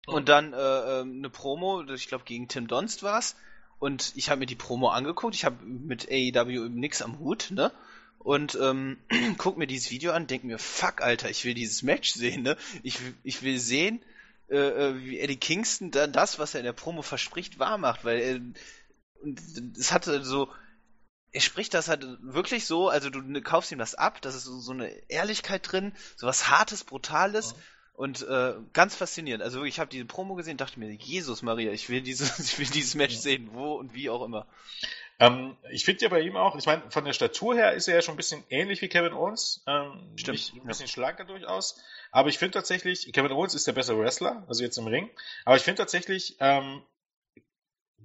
Und dann äh, ähm, eine Promo, ich glaube gegen Tim Donst war's. Und ich habe mir die Promo angeguckt. Ich habe mit AEW eben nix am Hut, ne? Und ähm, [CLEARS THROAT] guck mir dieses Video an, denk mir, fuck, Alter, ich will dieses Match sehen, ne? Ich, will- ich will sehen, äh, äh, wie Eddie Kingston dann das, was er in der Promo verspricht, wahr macht, weil er, und es hatte so, er spricht das halt wirklich so, also du kaufst ihm das ab, das ist so, eine Ehrlichkeit drin, so was Hartes, Brutales und äh, ganz faszinierend. Also wirklich, ich habe diese Promo gesehen, dachte mir, Jesus Maria, ich will dieses, [LAUGHS] ich will dieses Match sehen, wo und wie auch immer. Ähm, ich finde ja bei ihm auch, ich meine, von der Statur her ist er ja schon ein bisschen ähnlich wie Kevin Owens. Ähm, Stimmt, nicht- Ein ja. bisschen schlanker durchaus. Aber ich finde tatsächlich, Kevin Owens ist der bessere Wrestler, also jetzt im Ring. Aber ich finde tatsächlich, ähm,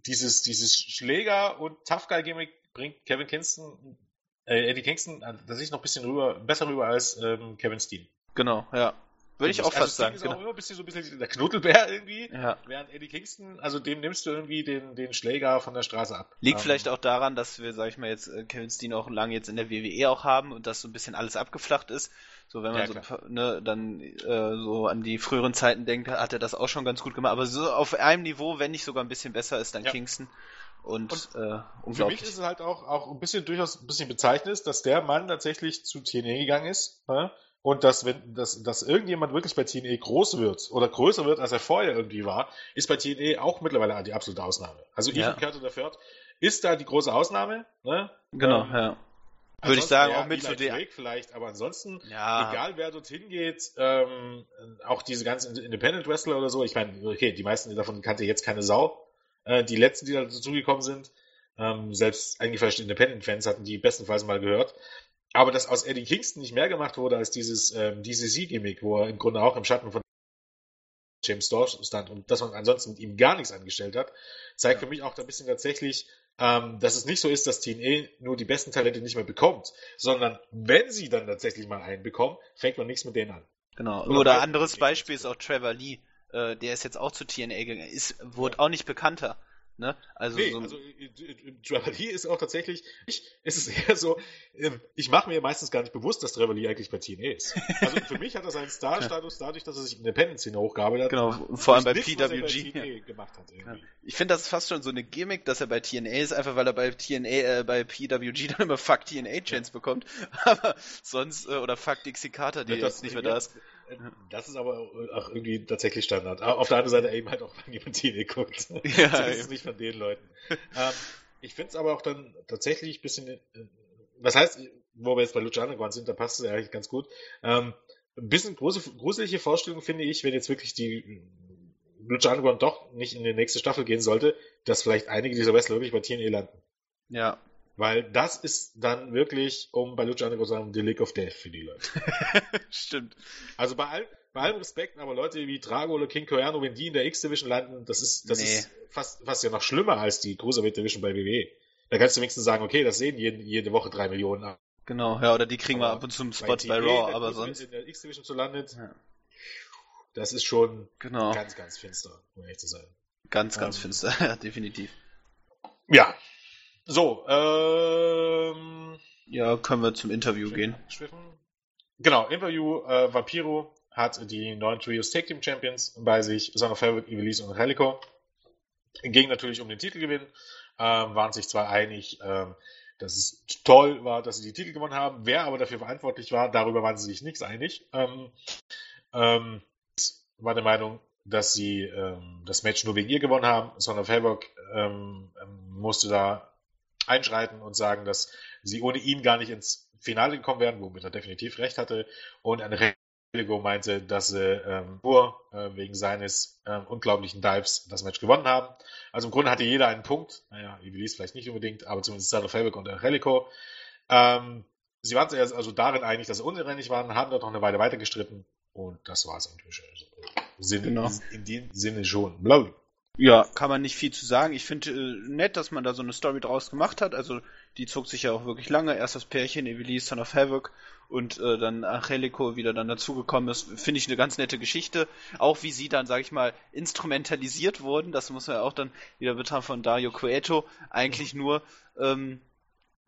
dieses, dieses Schläger- und Tough Guy-Gimmick bringt Kevin Kingston, äh, Eddie Kingston, äh, das ist noch ein bisschen rüber, besser rüber als ähm, Kevin Steen. Genau, ja. Würde ich auch also fast Steen sagen. ist auch Genau. immer ein bisschen so ein bisschen der Knuddelbär irgendwie. Ja. Während Eddie Kingston, also dem nimmst du irgendwie den, den Schläger von der Straße ab. Liegt Ähm, vielleicht auch daran, dass wir, sag ich mal, jetzt äh, Kevin Steen auch lange jetzt in der WWE auch haben und dass so ein bisschen alles abgeflacht ist. So, wenn man Ja, so, klar. ne, dann äh, so an die früheren Zeiten denkt, hat er das auch schon ganz gut gemacht. Aber so auf einem Niveau, wenn nicht sogar ein bisschen besser ist dann Ja. Kingston. Und, Und äh, Für mich ist es halt auch, auch ein bisschen durchaus ein bisschen bezeichnend, dass der Mann tatsächlich zu TNA gegangen ist. Ne? Und dass, wenn, dass, dass irgendjemand wirklich bei TNA groß wird oder größer wird, als er vorher irgendwie war, ist bei TNA auch mittlerweile die absolute Ausnahme. Also Ja. Ethan Carter der Viert ist da die große Ausnahme. Ne? genau, ähm, ja. Würde ich sagen, ja, auch mit zu der. Vielleicht, aber ansonsten, Ja, egal wer dorthin geht, ähm, auch diese ganzen Independent Wrestler oder so, ich meine, okay, die meisten davon kannte jetzt keine Sau. Äh, die letzten, die dazugekommen sind, ähm, selbst eingefleischte Independent-Fans hatten die bestenfalls mal gehört. Aber dass aus Eddie Kingston nicht mehr gemacht wurde als dieses ähm, DCC-Gimmick, wo er im Grunde auch im Schatten von James Storch stand und dass man ansonsten mit ihm gar nichts angestellt hat, zeigt Ja. für mich auch ein bisschen tatsächlich, ähm, dass es nicht so ist, dass TNA nur die besten Talente nicht mehr bekommt, sondern wenn sie dann tatsächlich mal einen bekommen, fängt man nichts mit denen an. genau. Oder Oder anderes Beispiel ist auch Trevor Lee. Äh, der ist jetzt auch zu TNA gegangen. Ist, wurde auch nicht bekannter. Ne? Also, Nee, so, also äh, äh, Lee ist auch tatsächlich, ich, es ist eher so, ähm, ich mache mir meistens gar nicht bewusst, dass Lee eigentlich bei TNA ist. Also für mich hat er seinen Star-Status dadurch, dass er sich in der Independent-Szene hochgearbeitet hat. genau, vor allem bei er PWG. bei TNA gemacht hat irgendwie. Ich finde, das ist fast schon so eine Gimmick, dass er bei TNA ist, einfach weil er bei TNA, äh, bei PWG dann immer Fuck TNA Chance bekommt. [LAUGHS] Aber sonst, äh, oder Fuck Dixie Carter, die jetzt nicht mehr da ist. Das ist aber auch irgendwie tatsächlich Standard. Aber Auf der anderen Seite eben halt auch, wenn jemand TNA guckt. Ja, [LAUGHS] das ist nicht von den Leuten. ähm, ich finde es aber auch dann tatsächlich ein bisschen, äh, was heißt, wo wir jetzt bei Lucha Underground sind, da passt es ja eigentlich ganz gut. Ähm, ein bisschen große, gruselige Vorstellung finde ich, wenn jetzt wirklich die Lucha Underground doch nicht in die nächste Staffel gehen sollte, dass vielleicht einige dieser Wrestler wirklich bei TNA landen. Ja, Weil das ist dann wirklich, um bei Lucha Underground zu sagen, the Lick of Death für die Leute. [LAUGHS] stimmt. Also bei, all, bei allem Respekt, aber Leute wie Drago oder King Coyano, wenn die in der X-Division landen, das ist, das Nee. ist fast, fast ja noch schlimmer als die Cruiserweight Division bei WWE. Da kannst du wenigstens sagen, okay, das sehen jede, jede Woche drei Millionen ab. Genau, ja, oder die kriegen wir Aber ab und zu einen Spot bei, TNA, Raw, aber sonst. In der X-Division zu landet, Ja. das ist schon Genau, ganz, ganz finster, um ehrlich zu sein. ganz, ganz ähm, finster, [LAUGHS] ja, definitiv. Ja. So, ähm, Ja, können wir zum Interview gehen. Schwiffen. Genau, Interview, äh, Vampiro hat die neuen Trios Tag Team Champions bei sich, Son of Fabric, Ivelisse und Helico. Ging natürlich um den Titelgewinn, ähm, waren sich zwar einig, ähm, dass es toll war, dass sie die Titel gewonnen haben. Wer aber dafür verantwortlich war, darüber waren sie sich nichts einig. Ähm, ähm, war der Meinung, dass sie ähm, das Match nur wegen ihr gewonnen haben. Son of Havoc ähm, musste da einschreiten und sagen, dass sie ohne ihn gar nicht ins Finale gekommen wären, womit er definitiv recht hatte. Und Angelico meinte, dass sie ähm, nur äh, wegen seines ähm, unglaublichen Dives das Match gewonnen haben. Also im Grunde hatte jeder einen Punkt. Naja, Iblis vielleicht nicht unbedingt, aber zumindest of Havoc und Angelico. Ähm, sie waren sich also darin einig, dass sie unsinnig waren, haben dort noch eine Weile weiter gestritten und das war es eigentlich. Also, Sinn, genau. In dem Sinne schon. Blablabla. Ja, kann man nicht viel zu sagen. Ich finde äh, nett, dass man da so eine Story draus gemacht hat. Also die zog sich ja auch wirklich lange. Erst das Pärchen, Evelise, Son of Havoc und äh, dann Angelico wieder dann dazugekommen ist. Finde ich eine ganz nette Geschichte. Auch wie sie dann, sag ich mal, instrumentalisiert wurden. Das muss man ja auch dann wieder betrachten von Dario Cueto. Eigentlich nur ähm,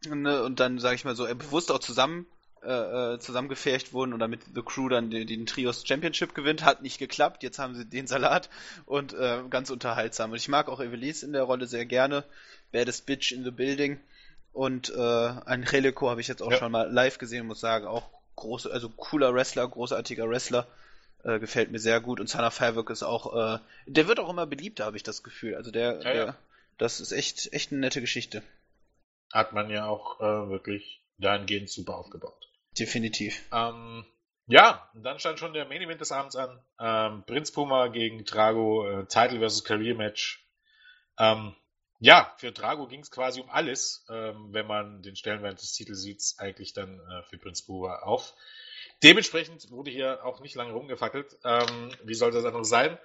ne, und dann, sag ich mal so, bewusst auch zusammen äh, äh, zusammengefärcht wurden und damit The Crew dann den, den, Trios Championship gewinnt. Hat nicht geklappt, jetzt haben sie den Salat und äh, ganz unterhaltsam. Und ich mag auch Evelise in der Rolle sehr gerne. Baddest Bitch in the Building. Und äh, Angelico habe ich jetzt auch ja. schon mal live gesehen, muss sagen, auch große, also cooler Wrestler, großartiger Wrestler. Äh, gefällt mir sehr gut. Und of Havoc ist auch, äh, der wird auch immer beliebter, habe ich das Gefühl. Also der, ja, der ja. das ist echt, echt eine nette Geschichte. Hat man ja auch äh, wirklich dahingehend super aufgebaut. Definitiv. Ähm, ja, dann stand schon der Main Event des Abends an. Ähm, Prinz Puma gegen Drago, äh, Title versus Career Match. Ähm, ja, für Drago ging es quasi um alles, ähm, wenn man den Stellenwert des Titels sieht, eigentlich dann äh, für Prinz Puma auf. Dementsprechend wurde hier auch nicht lange rumgefackelt. Ähm, wie soll das anders sein?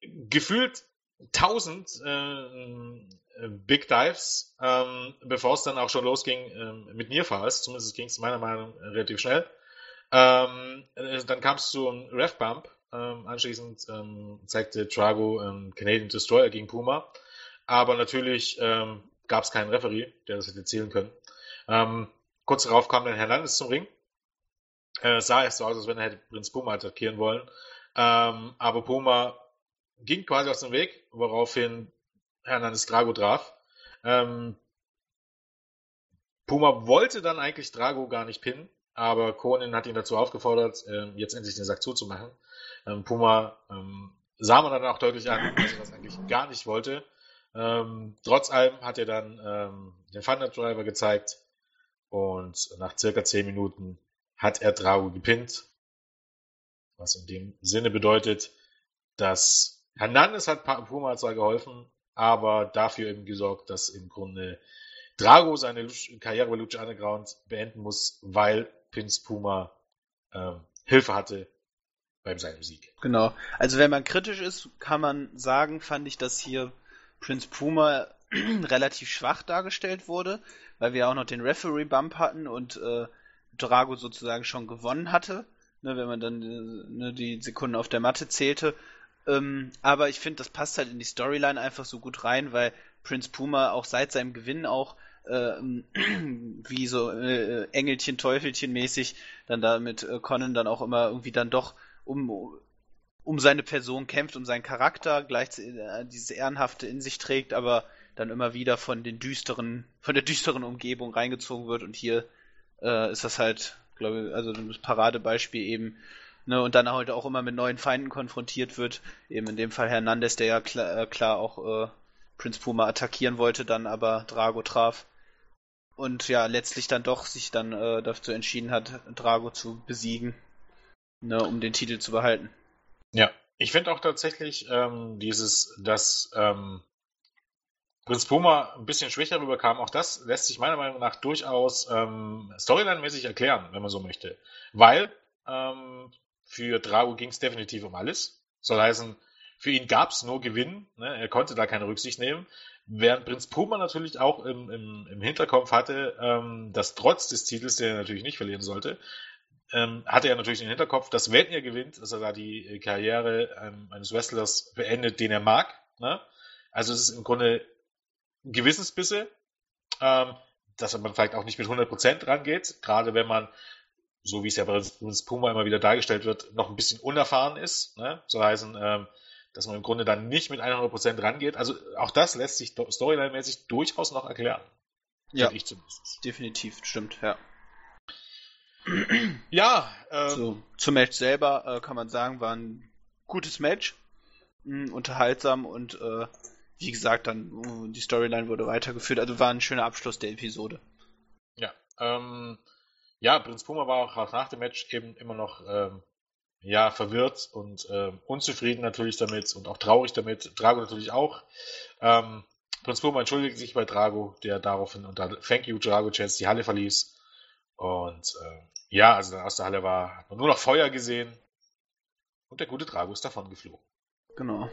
Gefühlt 1000 äh, Big Dives, ähm, bevor es dann auch schon losging ähm, mit Nearfalls. Zumindest ging es meiner Meinung nach relativ schnell. Ähm, äh, dann kam es zu einem Ref Bump. Ähm, anschließend ähm, zeigte Trago ähm, Canadian Destroyer gegen Puma. Aber natürlich ähm, gab es keinen Referee, der das hätte zählen können. Ähm, kurz darauf kam dann Hernandez zum Ring. Äh, sah erst so aus, als wenn er hätte Prinz Puma attackieren wollen. Ähm, aber Puma ging quasi aus dem Weg, woraufhin Hernandez Drago traf. Ähm, Puma wollte dann eigentlich Drago gar nicht pinnen, aber Conan hat ihn dazu aufgefordert, äh, jetzt endlich den Sack zuzumachen. Ähm, Puma ähm, sah man dann auch deutlich an, dass er das eigentlich gar nicht wollte. Ähm, trotz allem hat er dann ähm, den Thunder Driver gezeigt und nach circa 10 Minuten hat er Drago gepinnt. Was in dem Sinne bedeutet, dass Hernandez hat Puma zwar geholfen, aber dafür eben gesorgt, dass im Grunde Drago seine Karriere bei Lucha Underground beenden muss, weil Prince Puma ähm, Hilfe hatte bei seinem Sieg. Genau. Also wenn man kritisch ist, kann man sagen, fand ich, dass hier Prince Puma [CLEARS THROAT] relativ schwach dargestellt wurde, weil wir auch noch den Referee-Bump hatten und äh, Drago sozusagen schon gewonnen hatte, ne, wenn man dann äh, ne, die Sekunden auf der Matte zählte. Ähm, aber ich finde, das passt halt in die Storyline einfach so gut rein, weil Prince Puma auch seit seinem Gewinn auch äh, [CLEARS THROAT] wie so äh, Engelchen, Teufelchen mäßig dann da mit äh, Conan dann auch immer irgendwie dann doch um, um seine Person kämpft, um seinen Charakter, gleich äh, dieses Ehrenhafte in sich trägt, aber dann immer wieder von den düsteren, von der düsteren Umgebung reingezogen wird. Und hier äh, ist das halt, glaube ich, also das Paradebeispiel eben Ne, und dann halt auch immer mit neuen Feinden konfrontiert wird. Eben in dem Fall Hernandez, der ja klar, äh, klar auch äh, Prince Puma attackieren wollte, dann aber Drago traf. Und ja, letztlich dann doch sich dann äh, dazu entschieden hat, Drago zu besiegen, ne, um den Titel zu behalten. Ja, ich finde auch tatsächlich ähm, dieses, dass ähm, Prinz Puma ein bisschen schwächer rüberkam, auch das lässt sich meiner Meinung nach durchaus ähm, storyline-mäßig erklären, wenn man so möchte. Weil ähm, für Drago ging es definitiv um alles. Soll heißen, für ihn gab es nur Gewinn. Ne? Er konnte da keine Rücksicht nehmen. Während Prinz Puma natürlich auch im, im, im Hinterkopf hatte, ähm, dass trotz des Titels, den er natürlich nicht verlieren sollte, ähm, hatte er natürlich den Hinterkopf, dass wenn er gewinnt, dass er da die Karriere ähm, eines Wrestlers beendet, den er mag. Ne? Also es ist im Grunde Gewissensbisse, ähm, dass man vielleicht auch nicht mit 100% rangeht, gerade wenn man so wie es ja bei uns Puma immer wieder dargestellt wird, noch ein bisschen unerfahren ist. Ne? So heißen, ähm, dass man im Grunde dann nicht mit 100% rangeht. Also auch das lässt sich storyline-mäßig durchaus noch erklären. Ja. ich zumindest. Definitiv, stimmt, ja. [CLEARS THROAT] Ja, ähm, So, zum Match selber äh, kann man sagen, war ein gutes Match. Mh, unterhaltsam und äh, wie gesagt, dann uh, die Storyline wurde weitergeführt. Also war ein schöner Abschluss der Episode. Ja, ähm, ja, Prinz Puma war auch nach dem Match eben immer noch ähm, ja, verwirrt und ähm, unzufrieden natürlich damit und auch traurig damit. Drago natürlich auch. Ähm, Prinz Puma entschuldigt sich bei Drago, der daraufhin unter Thank you Drago Chance die Halle verließ. Und ähm, ja, also dann aus der Halle war, hat man nur noch Feuer gesehen. Und der gute Drago ist davon geflogen. Genau.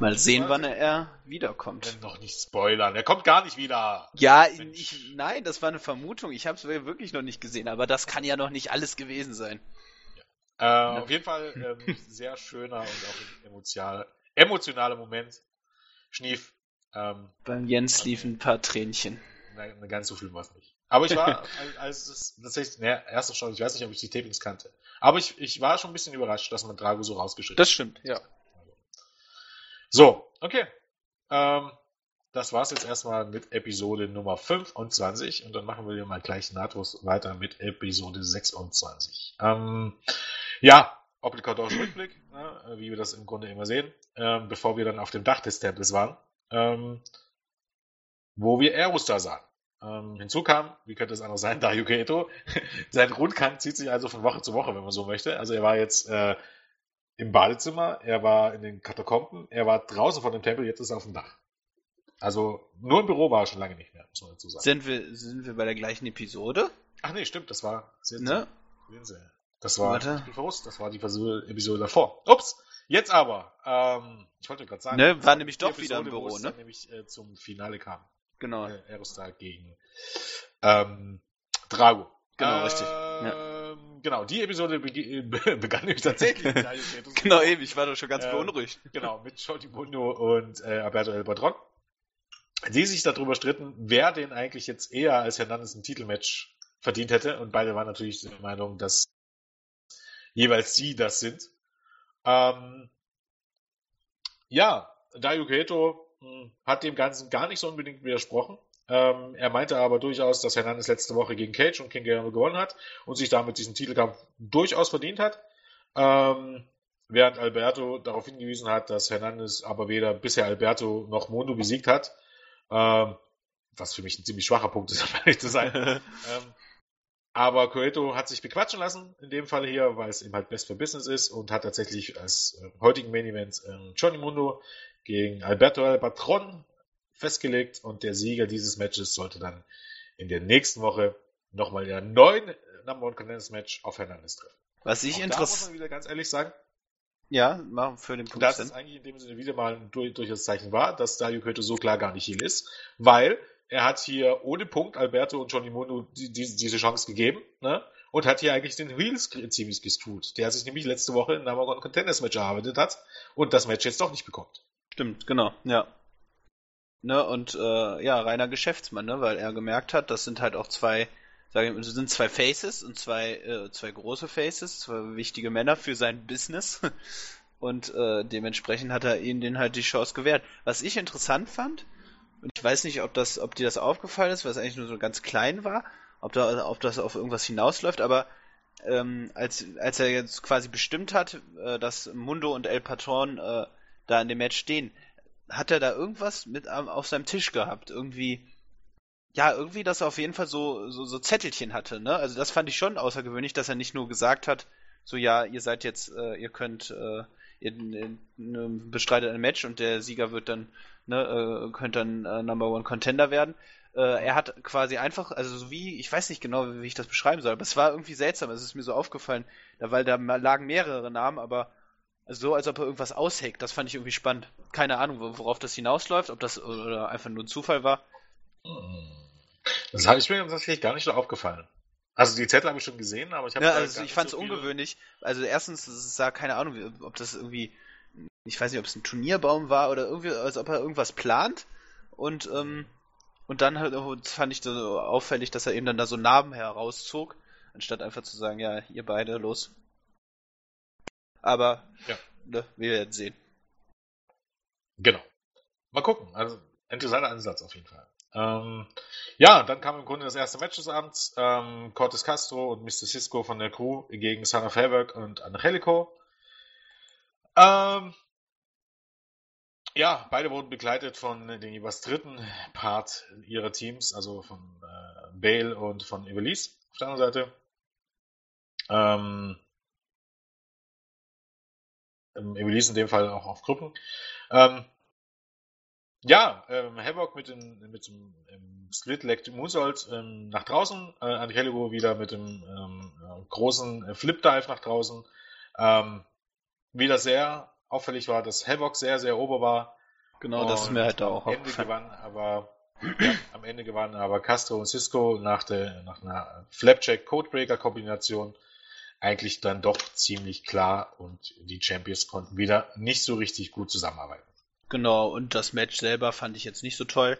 Mal sehen, wann er wiederkommt. Noch nicht spoilern, er kommt gar nicht wieder. Ja, ich, nein, das war eine Vermutung. Ich habe es wirklich noch nicht gesehen, aber das kann ja noch nicht alles gewesen sein. Äh, Auf jeden Fall ähm, [LAUGHS] sehr schöner und auch emotional, emotionaler Moment. Schnief. Ähm, Beim Jens liefen ein paar Tränchen. na, ganz so viel war es nicht. Aber ich war, [LAUGHS] als- es tatsächlich, naja, erster Chance, ich weiß nicht, ob ich die Tapings kannte. Aber ich, ich war schon ein bisschen überrascht, dass man Drago so rausgeschickt Das stimmt, ja. So, okay. Ähm, das war's jetzt erstmal mit Episode Nummer 25 und dann machen wir mal gleich nahtlos weiter mit Episode 26. Ähm, ja, obligatorischer Rückblick, ne, wie wir das im Grunde immer sehen, ähm, bevor wir dann auf dem Dach des Tempels waren, ähm, wo wir Aerostar sahen. Ähm, hinzu kam, wie könnte es anders sein, [LAUGHS] Dario Keto. Sein Rundgang zieht sich also von Woche zu Woche, wenn man so möchte. Also er war jetzt äh, im Badezimmer, er war in den Katakomben, er war draußen von dem Tempel, jetzt ist er auf dem Dach. Also nur im Büro war er schon lange nicht mehr, muss man dazu sagen. Sind wir, sind wir bei der gleichen Episode? Ach nee, stimmt, das war. Sehen Ne? Sie. Das war. Warte. Ich bin verrückt, das war die Episode davor. Ups! Jetzt aber. Ähm, ich wollte gerade sagen. Ne, war nämlich doch wieder im Büro, ne? dann Nämlich äh, zum Finale kam. Genau. Äh, Aerostar gegen ähm, Drago. Genau, ähm, richtig. Genau, die Episode begi- [LAUGHS] be- begann nämlich tatsächlich. mit. [LAUGHS] Genau, eben, ich war doch schon ganz Ähm, beunruhigt. [LAUGHS] Genau, mit Shorty Mundo und äh, Alberto El Patron. Die sich darüber stritten, wer denn eigentlich jetzt eher als Hernandez ein Titelmatch verdient hätte. Und beide waren natürlich der Meinung, dass jeweils sie das sind. Ähm, ja, Dario Cueto mh, hat dem Ganzen gar nicht so unbedingt widersprochen. Ähm, er meinte aber durchaus, dass Hernandez letzte Woche gegen Cage und King Guerrero gewonnen hat und sich damit diesen Titelkampf durchaus verdient hat. Ähm, während Alberto darauf hingewiesen hat, dass Hernandez aber weder bisher Alberto noch Mondo besiegt hat. Ähm, was für mich ein ziemlich schwacher Punkt ist, [LAUGHS] um ehrlich zu sein. [LAUGHS] ähm, aber Coeto hat sich bequatschen lassen, in dem Fall hier, weil es ihm halt best for business ist und hat tatsächlich als äh, heutigen Main Event äh, Johnny Mundo gegen Alberto El Patron festgelegt und der Sieger dieses Matches sollte dann in der nächsten Woche nochmal in der neuen äh, Number One Contenders Match auf Hernandez treffen. Was ich da muss interessant. man wieder ganz ehrlich sagen, Ja, machen für den Punkt. dass Sinn. es eigentlich in dem Sinne wieder mal ein durch, durchaus Zeichen war, dass Dario Cueto so klar gar nicht Heel ist, weil er hat hier ohne Punkt Alberto und Johnny Mundo die, die, diese Chance gegeben, ne? Und hat hier eigentlich den Heels ziemlich gestut, der sich nämlich letzte Woche in Number One Contenders Match erarbeitet hat und das Match jetzt doch nicht bekommt. Stimmt, genau, ja. Ne, und äh, ja, reiner Geschäftsmann, ne, weil er gemerkt hat, das sind halt auch zwei, sage ich mal, sind zwei Faces und zwei, äh, zwei große Faces, zwei wichtige Männer für sein Business. [LAUGHS] Und äh, dementsprechend hat er ihnen den halt die Chance gewährt. Was ich interessant fand, und ich weiß nicht, ob das, ob dir das aufgefallen ist, weil es eigentlich nur so ganz klein war, ob da, ob das auf irgendwas hinausläuft, aber ähm, als, als er jetzt quasi bestimmt hat, äh, dass Mundo und El Patron äh, da in dem Match stehen, hat er da irgendwas mit auf seinem Tisch gehabt? Irgendwie, ja, irgendwie, dass er auf jeden Fall so, so, so Zettelchen hatte, ne? Also das fand ich schon außergewöhnlich, dass er nicht nur gesagt hat, so ja, ihr seid jetzt, äh, ihr könnt, äh, ihr ne, bestreitet ein Match und der Sieger wird dann, ne, äh, könnt dann äh, Number One Contender werden. Äh, er hat quasi einfach, also so wie, ich weiß nicht genau, wie ich das beschreiben soll, aber es war irgendwie seltsam, es ist mir so aufgefallen, weil da lagen mehrere Namen, aber so, als ob er irgendwas ausheckt. Das fand ich irgendwie spannend. Keine Ahnung, wo- worauf das hinausläuft, ob das oder einfach nur ein Zufall war. Das habe ich mir tatsächlich gar nicht so aufgefallen. Also die Zettel habe ich schon gesehen, aber ich habe Ja, also ich fand es so ungewöhnlich. Also erstens, es sah keine Ahnung, ob das irgendwie, ich weiß nicht, ob es ein Turnierbaum war oder irgendwie, als ob er irgendwas plant. Und ähm, und dann halt, oh, fand ich so auffällig, dass er eben dann da so Narben herauszog, anstatt einfach zu sagen, ja, ihr beide los. Aber Ja. ne, wir werden sehen. Genau. Mal gucken. Also interessanter Ansatz auf jeden Fall. Ähm, ja, dann kam im Grunde das erste Match des Abends. Ähm, Cortes Castro und Mr. Cisco von der Crew gegen Son of Havoc und Angelico. Ähm, ja, beide wurden begleitet von dem jeweils dritten Part ihrer Teams, also von äh, Bale und von Evelise auf der anderen Seite. Ähm, Evelise in dem Fall auch auf Gruppen. Ähm, ja, ähm, Havoc mit, dem, mit dem ähm, Split-Leg Moonsault ähm, nach draußen, äh, Angelico wieder mit dem ähm, großen Flip-Dive nach draußen. Ähm, wieder sehr auffällig war, dass Havoc sehr, sehr ober war. Genau, das ist mir halt auch am Ende gewann, aber ja, am Ende gewannen aber Castro und Cisco nach, der, nach einer Flapjack-Codebreaker-Kombination eigentlich dann doch ziemlich klar und die Champions konnten wieder nicht so richtig gut zusammenarbeiten. Genau, und das Match selber fand ich jetzt nicht so toll.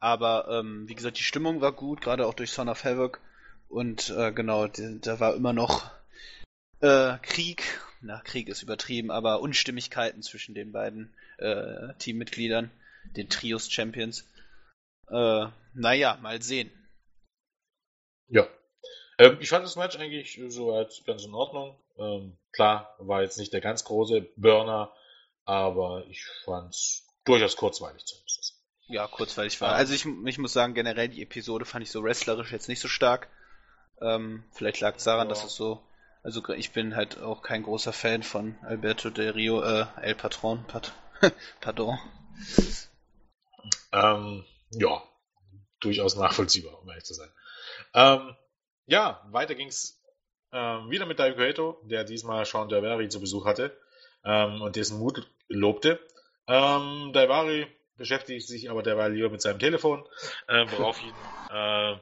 Aber ähm, wie gesagt, die Stimmung war gut, gerade auch durch Son of Havoc. Und äh, genau, da war immer noch äh, Krieg. Na, Krieg ist übertrieben, aber Unstimmigkeiten zwischen den beiden äh, Teammitgliedern, den Trios Champions. Äh, naja, mal sehen. Ja. Ähm, ich fand das Match eigentlich so als ganz in Ordnung. Ähm, klar, war jetzt nicht der ganz große Burner, aber ich fand es durchaus kurzweilig zumindest. Ja, kurzweilig war. Also ich, ich muss sagen, generell die Episode fand ich so wrestlerisch jetzt nicht so stark. Ähm, vielleicht lag es daran, ja. dass es so. Also ich bin halt auch kein großer Fan von Alberto Del Rio, äh, El Patron, Pat [LAUGHS] pardon. Ähm, ja, durchaus nachvollziehbar, um ehrlich zu sein. Ähm, ja, weiter ging's ähm, wieder mit Dario Cueto, der diesmal Sean Derveri zu Besuch hatte ähm, und dessen Mut lobte. Ähm, Daivari beschäftigt sich aber derweil lieber mit seinem Telefon, äh, worauf ihn äh,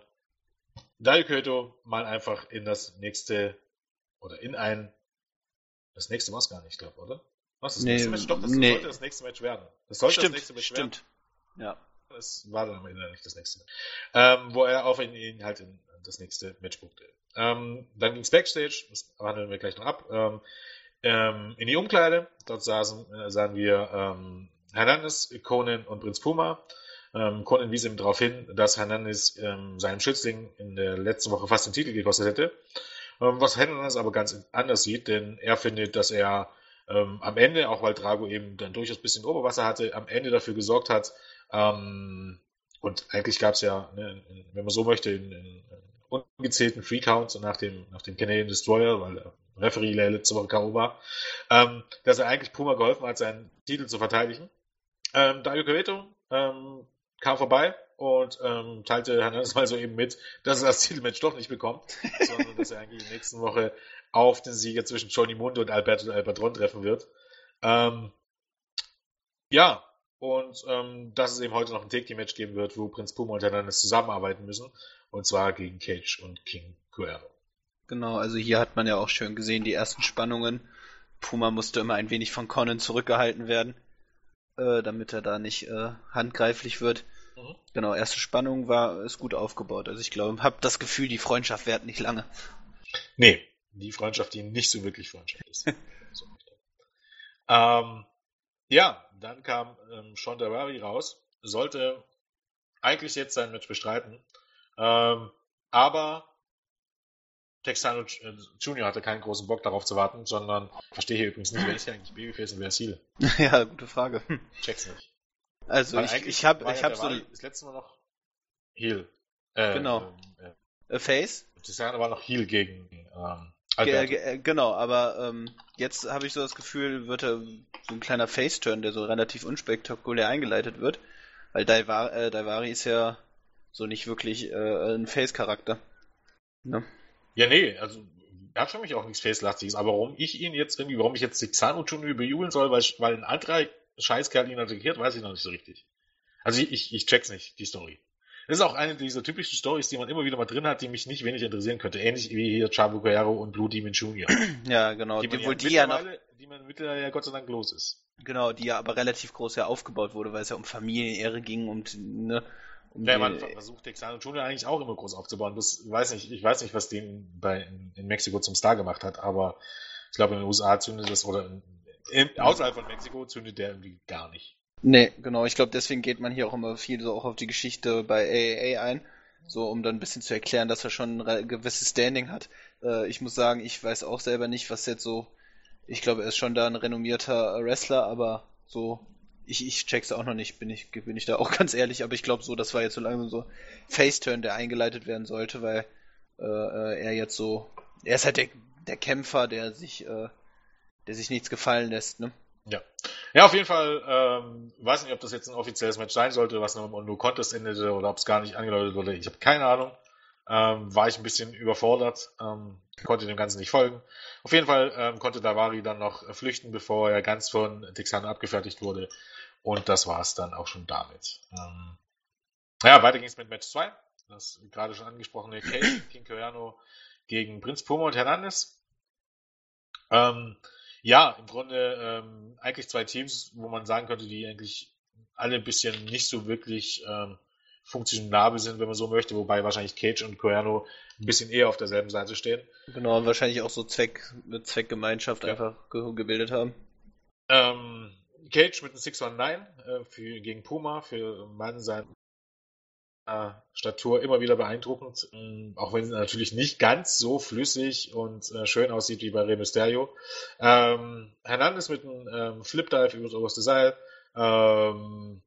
Dario mal einfach in das nächste oder in ein das nächste war es gar nicht, ich glaube, oder? Was das nee, nächste Match? Doch, das nee. sollte das nächste Match werden. Das sollte stimmt, das nächste Match stimmt. werden. Ja. Das war dann am Ende nicht das nächste. Ähm, wo er auf ihn, ihn halt in das nächste Match buchte. Ähm, dann ging's Backstage, das handeln wir gleich noch ab. Ähm, ähm, in die Umkleide. Dort saßen, äh, sahen wir ähm, Hernandez, Conan und Prinz Puma. Ähm, Conan wies ihm darauf hin, dass Hernandez ähm, seinem Schützling in der letzten Woche fast den Titel gekostet hätte. Ähm, was Hernandez aber ganz anders sieht, denn er findet, dass er am Ende, auch weil Drago eben dann durchaus ein bisschen Oberwasser hatte, am Ende dafür gesorgt hat, und eigentlich gab es ja, ne, wenn man so möchte, in, in, ungezählten Free Counts nach dem, nach dem Canadian Destroyer, weil der Referee letzte Woche K.O. war, ähm, dass er eigentlich Puma geholfen hat, seinen Titel zu verteidigen. Ähm, Dario Cueto ähm, kam vorbei und ähm, teilte Hernandez mal so eben mit, dass er das Titelmatch doch nicht bekommt, [LAUGHS] sondern dass er eigentlich in der nächsten Woche auf den Sieger zwischen Johnny Mundo und Alberto Albatron treffen wird. Ähm, ja, und ähm, dass es eben heute noch ein Take-Team-Match geben wird, wo Prinz Puma und Hernandez zusammenarbeiten müssen. Und zwar gegen Cage und King Guerrero. Genau, also hier hat man ja auch schön gesehen, die ersten Spannungen. Puma musste immer ein wenig von Conan zurückgehalten werden, äh, damit er da nicht äh, handgreiflich wird. Mhm. Genau, erste Spannung war, ist gut aufgebaut. Also ich glaube, habe das Gefühl, die Freundschaft währt nicht lange. Nee, die Freundschaft, die nicht so wirklich Freundschaft ist. [LAUGHS] so ähm, ja, dann kam ähm, Sean Davari raus, sollte eigentlich jetzt sein Match bestreiten, ähm, aber Texano äh, Junior hatte keinen großen Bock darauf zu warten, sondern verstehe hier übrigens nicht, wer ist hier eigentlich Babyface und wer ist Heel? [LAUGHS] ja, gute Frage. Hm. Check's nicht. Also ich, ich habe ich habe so das letzte Mal noch Heel. Äh, genau. Ähm, äh, Face. Texano war noch Heel gegen ähm, Ge äh, genau, aber ähm, jetzt habe ich so das Gefühl, wird er so ein kleiner Face-Turn, der so relativ unspektakulär eingeleitet wird, weil Daivari, äh, Daivari ist ja so nicht wirklich äh, ein Face-Charakter. Ne? Ja, nee, also er hat für mich auch nichts Face-lastiges, aber warum ich ihn jetzt irgendwie, warum ich jetzt die Xano Junior bejubeln soll, weil, weil ein anderer Scheißkerl ihn attackiert, weiß ich noch nicht so richtig. Also ich, ich, ich check's nicht, die Story. Das ist auch eine dieser typischen Stories, die man immer wieder mal drin hat, die mich nicht wenig interessieren könnte. Ähnlich wie hier Chavo Guerrero und Blue Demon Jr. [CLEARS THROAT] Ja, genau. Die, die, ja die ja noch, die man mittlerweile ja Gott sei Dank los ist. Genau, die ja aber relativ groß ja aufgebaut wurde, weil es ja um Familienehre ging und ne, um ja, man versucht Texano Junior eigentlich auch immer groß aufzubauen. Das weiß nicht, ich weiß nicht, was den bei in, in Mexiko zum Star gemacht hat, aber ich glaube in den USA zündet das oder in, in, außerhalb von Mexiko zündet der irgendwie gar nicht. Nee, genau. Ich glaube, deswegen geht man hier auch immer viel so auch auf die Geschichte bei AAA ein. So, um dann ein bisschen zu erklären, dass er schon ein gewisses Standing hat. Äh, ich muss sagen, ich weiß auch selber nicht, was jetzt so. Ich glaube, er ist schon da ein renommierter Wrestler, aber so, ich, ich check's auch noch nicht, bin ich, bin ich da auch [LAUGHS] ganz ehrlich, aber ich glaube so, das war jetzt so langsam so Faceturn, der eingeleitet werden sollte, weil äh, äh, er jetzt so. Er ist halt der, der Kämpfer, der sich, äh, der sich nichts gefallen lässt, ne? Ja. Ja, auf jeden Fall, ähm, weiß nicht, ob das jetzt ein offizielles Match sein sollte, was nur, nur Contest endete oder ob es gar nicht angedeutet wurde. Ich habe keine Ahnung. Ähm, war ich ein bisschen überfordert, ähm, konnte dem Ganzen nicht folgen. Auf jeden Fall ähm, konnte Davari dann noch flüchten, bevor er ganz von Texano abgefertigt wurde. Und das war es dann auch schon damit. Ähm, ja, weiter ging es mit Match 2. Das gerade schon angesprochene Cage, King Coyano gegen Prinz Pomo und Hernandez. Ähm, ja, im Grunde ähm, eigentlich zwei Teams, wo man sagen könnte, die eigentlich alle ein bisschen nicht so wirklich ähm, funktionabel sind, wenn man so möchte, wobei wahrscheinlich Cage und Coerno ein bisschen eher auf derselben Seite stehen. Genau, wahrscheinlich auch so Zweck, mit Zweckgemeinschaft ja. einfach ge gebildet haben. Ähm, Cage mit einem 619 äh, für, gegen Puma, für Mann sein Statur immer wieder beeindruckend, ähm, auch wenn es natürlich nicht ganz so flüssig und äh, schön aussieht wie bei Rey Mysterio. Ähm, Hernandez mit einem ähm, Flip Dive über das oberste Seil. Ähm,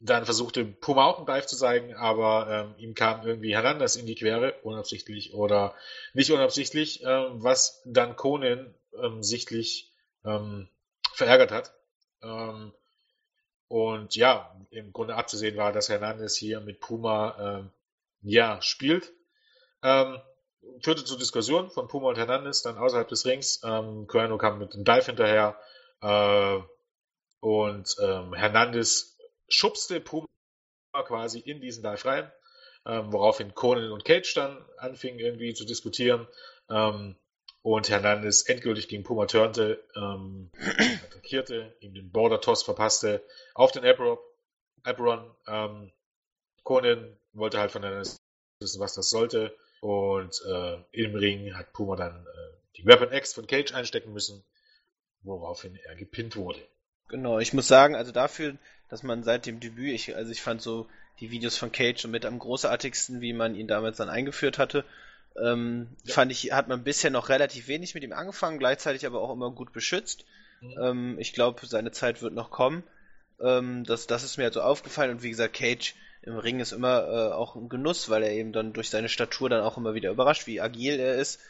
dann versuchte Puma auch einen Dive zu zeigen, aber ähm, ihm kam irgendwie Hernandez in die Quere, unabsichtlich oder nicht unabsichtlich, ähm, was dann Conan ähm, sichtlich ähm, verärgert hat. Und ja, im Grunde abzusehen war, dass Hernandez hier mit Puma ähm, ja spielt. Ähm, führte zu Diskussionen von Puma und Hernandez dann außerhalb des Rings. Ähm, Cuerno kam mit dem Dive hinterher äh, und ähm, Hernandez schubste Puma quasi in diesen Dive rein, ähm, woraufhin Conan und Cage dann anfingen irgendwie zu diskutieren. Ähm, und Hernandez endgültig gegen Puma turnte, ähm, [CLEARS THROAT] attackierte, ihm den Border Toss verpasste auf den Aperon. Ähm, Conan wollte halt von Hernandez wissen, was das sollte. Und äh, im Ring hat Puma dann äh, die Weapon X von Cage einstecken müssen, woraufhin er gepinnt wurde. Genau, ich muss sagen, also dafür, dass man seit dem Debüt, ich, also ich fand so die Videos von Cage mit am großartigsten, wie man ihn damals dann eingeführt hatte. Ähm, ja. Fand ich, hat man bisher noch relativ wenig mit ihm angefangen, gleichzeitig aber auch immer gut beschützt. Mhm. Ähm, ich glaube, seine Zeit wird noch kommen. Ähm, das, das ist mir halt so aufgefallen und wie gesagt, Cage im Ring ist immer äh, auch ein Genuss, weil er eben dann durch seine Statur dann auch immer wieder überrascht, wie agil er ist.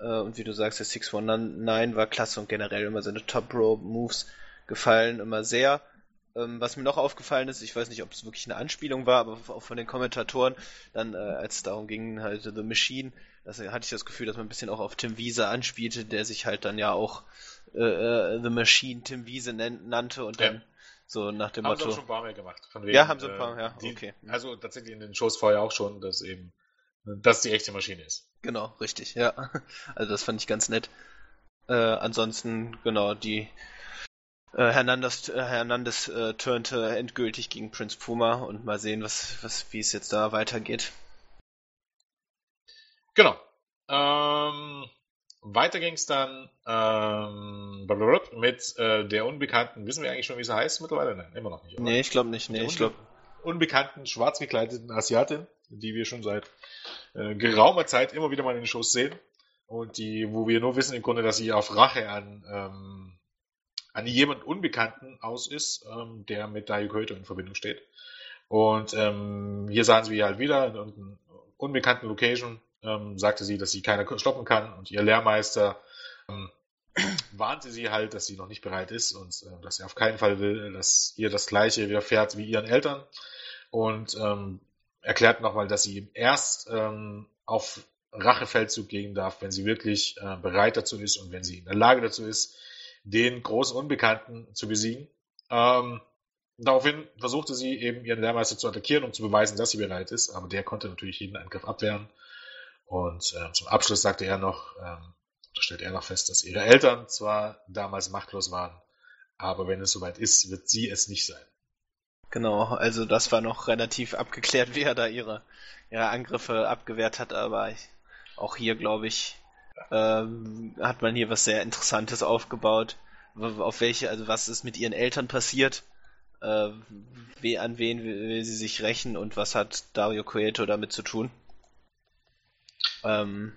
Äh, und wie du sagst, der 619 war klasse und generell immer seine Top Row Moves gefallen immer sehr. Ähm, was mir noch aufgefallen ist, ich weiß nicht, ob es wirklich eine Anspielung war, aber auch von den Kommentatoren, dann äh, als es darum ging, halt The Machine, das, hatte ich das Gefühl, dass man ein bisschen auch auf Tim Wiese anspielte, der sich halt dann ja auch äh, äh The Machine Tim Wiese nannte und dann ja. so nach dem haben Motto. Haben sie schon ein paar Mal gemacht. Wegen, ja, haben sie ein paar, äh, ja, die, okay. Also tatsächlich in den Shows vorher auch schon, dass eben, dass die echte Maschine ist. Genau, richtig, ja. [LAUGHS] Also das fand ich ganz nett. Äh, ansonsten, genau, die äh, Hernandez, äh, Hernandez äh, turnte endgültig gegen Prince Puma und mal sehen, was, was, wie es jetzt da weitergeht. Genau. Ähm, weiter ging es dann ähm, mit äh, der unbekannten, wissen wir eigentlich schon, wie sie heißt mittlerweile? Nein, immer noch nicht. Oder? Nee, ich glaube nicht. Nee, ich glaube. Unbekannten, schwarz gekleideten Asiatin, die wir schon seit äh, geraumer Zeit immer wieder mal in den Shows sehen. Und die, wo wir nur wissen im Grunde, dass sie auf Rache an ähm, an jemand Unbekannten aus ist, ähm, der mit Dario Koito in Verbindung steht. Und ähm, hier sahen sie halt wieder in einer unbekannten Location, ähm, sagte sie, dass sie keiner stoppen kann und ihr Lehrmeister ähm, [CLEARS THROAT] warnte sie halt, dass sie noch nicht bereit ist und äh, dass sie auf keinen Fall will, dass ihr das gleiche widerfährt wie ihren Eltern und ähm, erklärt nochmal, dass sie erst ähm, auf Rachefeldzug gehen darf, wenn sie wirklich äh, bereit dazu ist und wenn sie in der Lage dazu ist, den großen Unbekannten zu besiegen. Ähm, daraufhin versuchte sie eben ihren Lehrmeister zu attackieren, um zu beweisen, dass sie bereit ist, aber der konnte natürlich jeden Angriff abwehren. Und äh, zum Abschluss sagte er noch, ähm, stellt er noch fest, dass ihre Eltern zwar damals machtlos waren, aber wenn es soweit ist, wird sie es nicht sein. Genau, also das war noch relativ abgeklärt, [LAUGHS] wie er da ihre, ihre Angriffe abgewehrt hat, aber ich, auch hier glaube ich, ähm, hat man hier was sehr Interessantes aufgebaut. Auf welche, also was ist mit ihren Eltern passiert? äh, we, an wen will, sie sich rächen und was hat Dario Cueto damit zu tun. Ähm,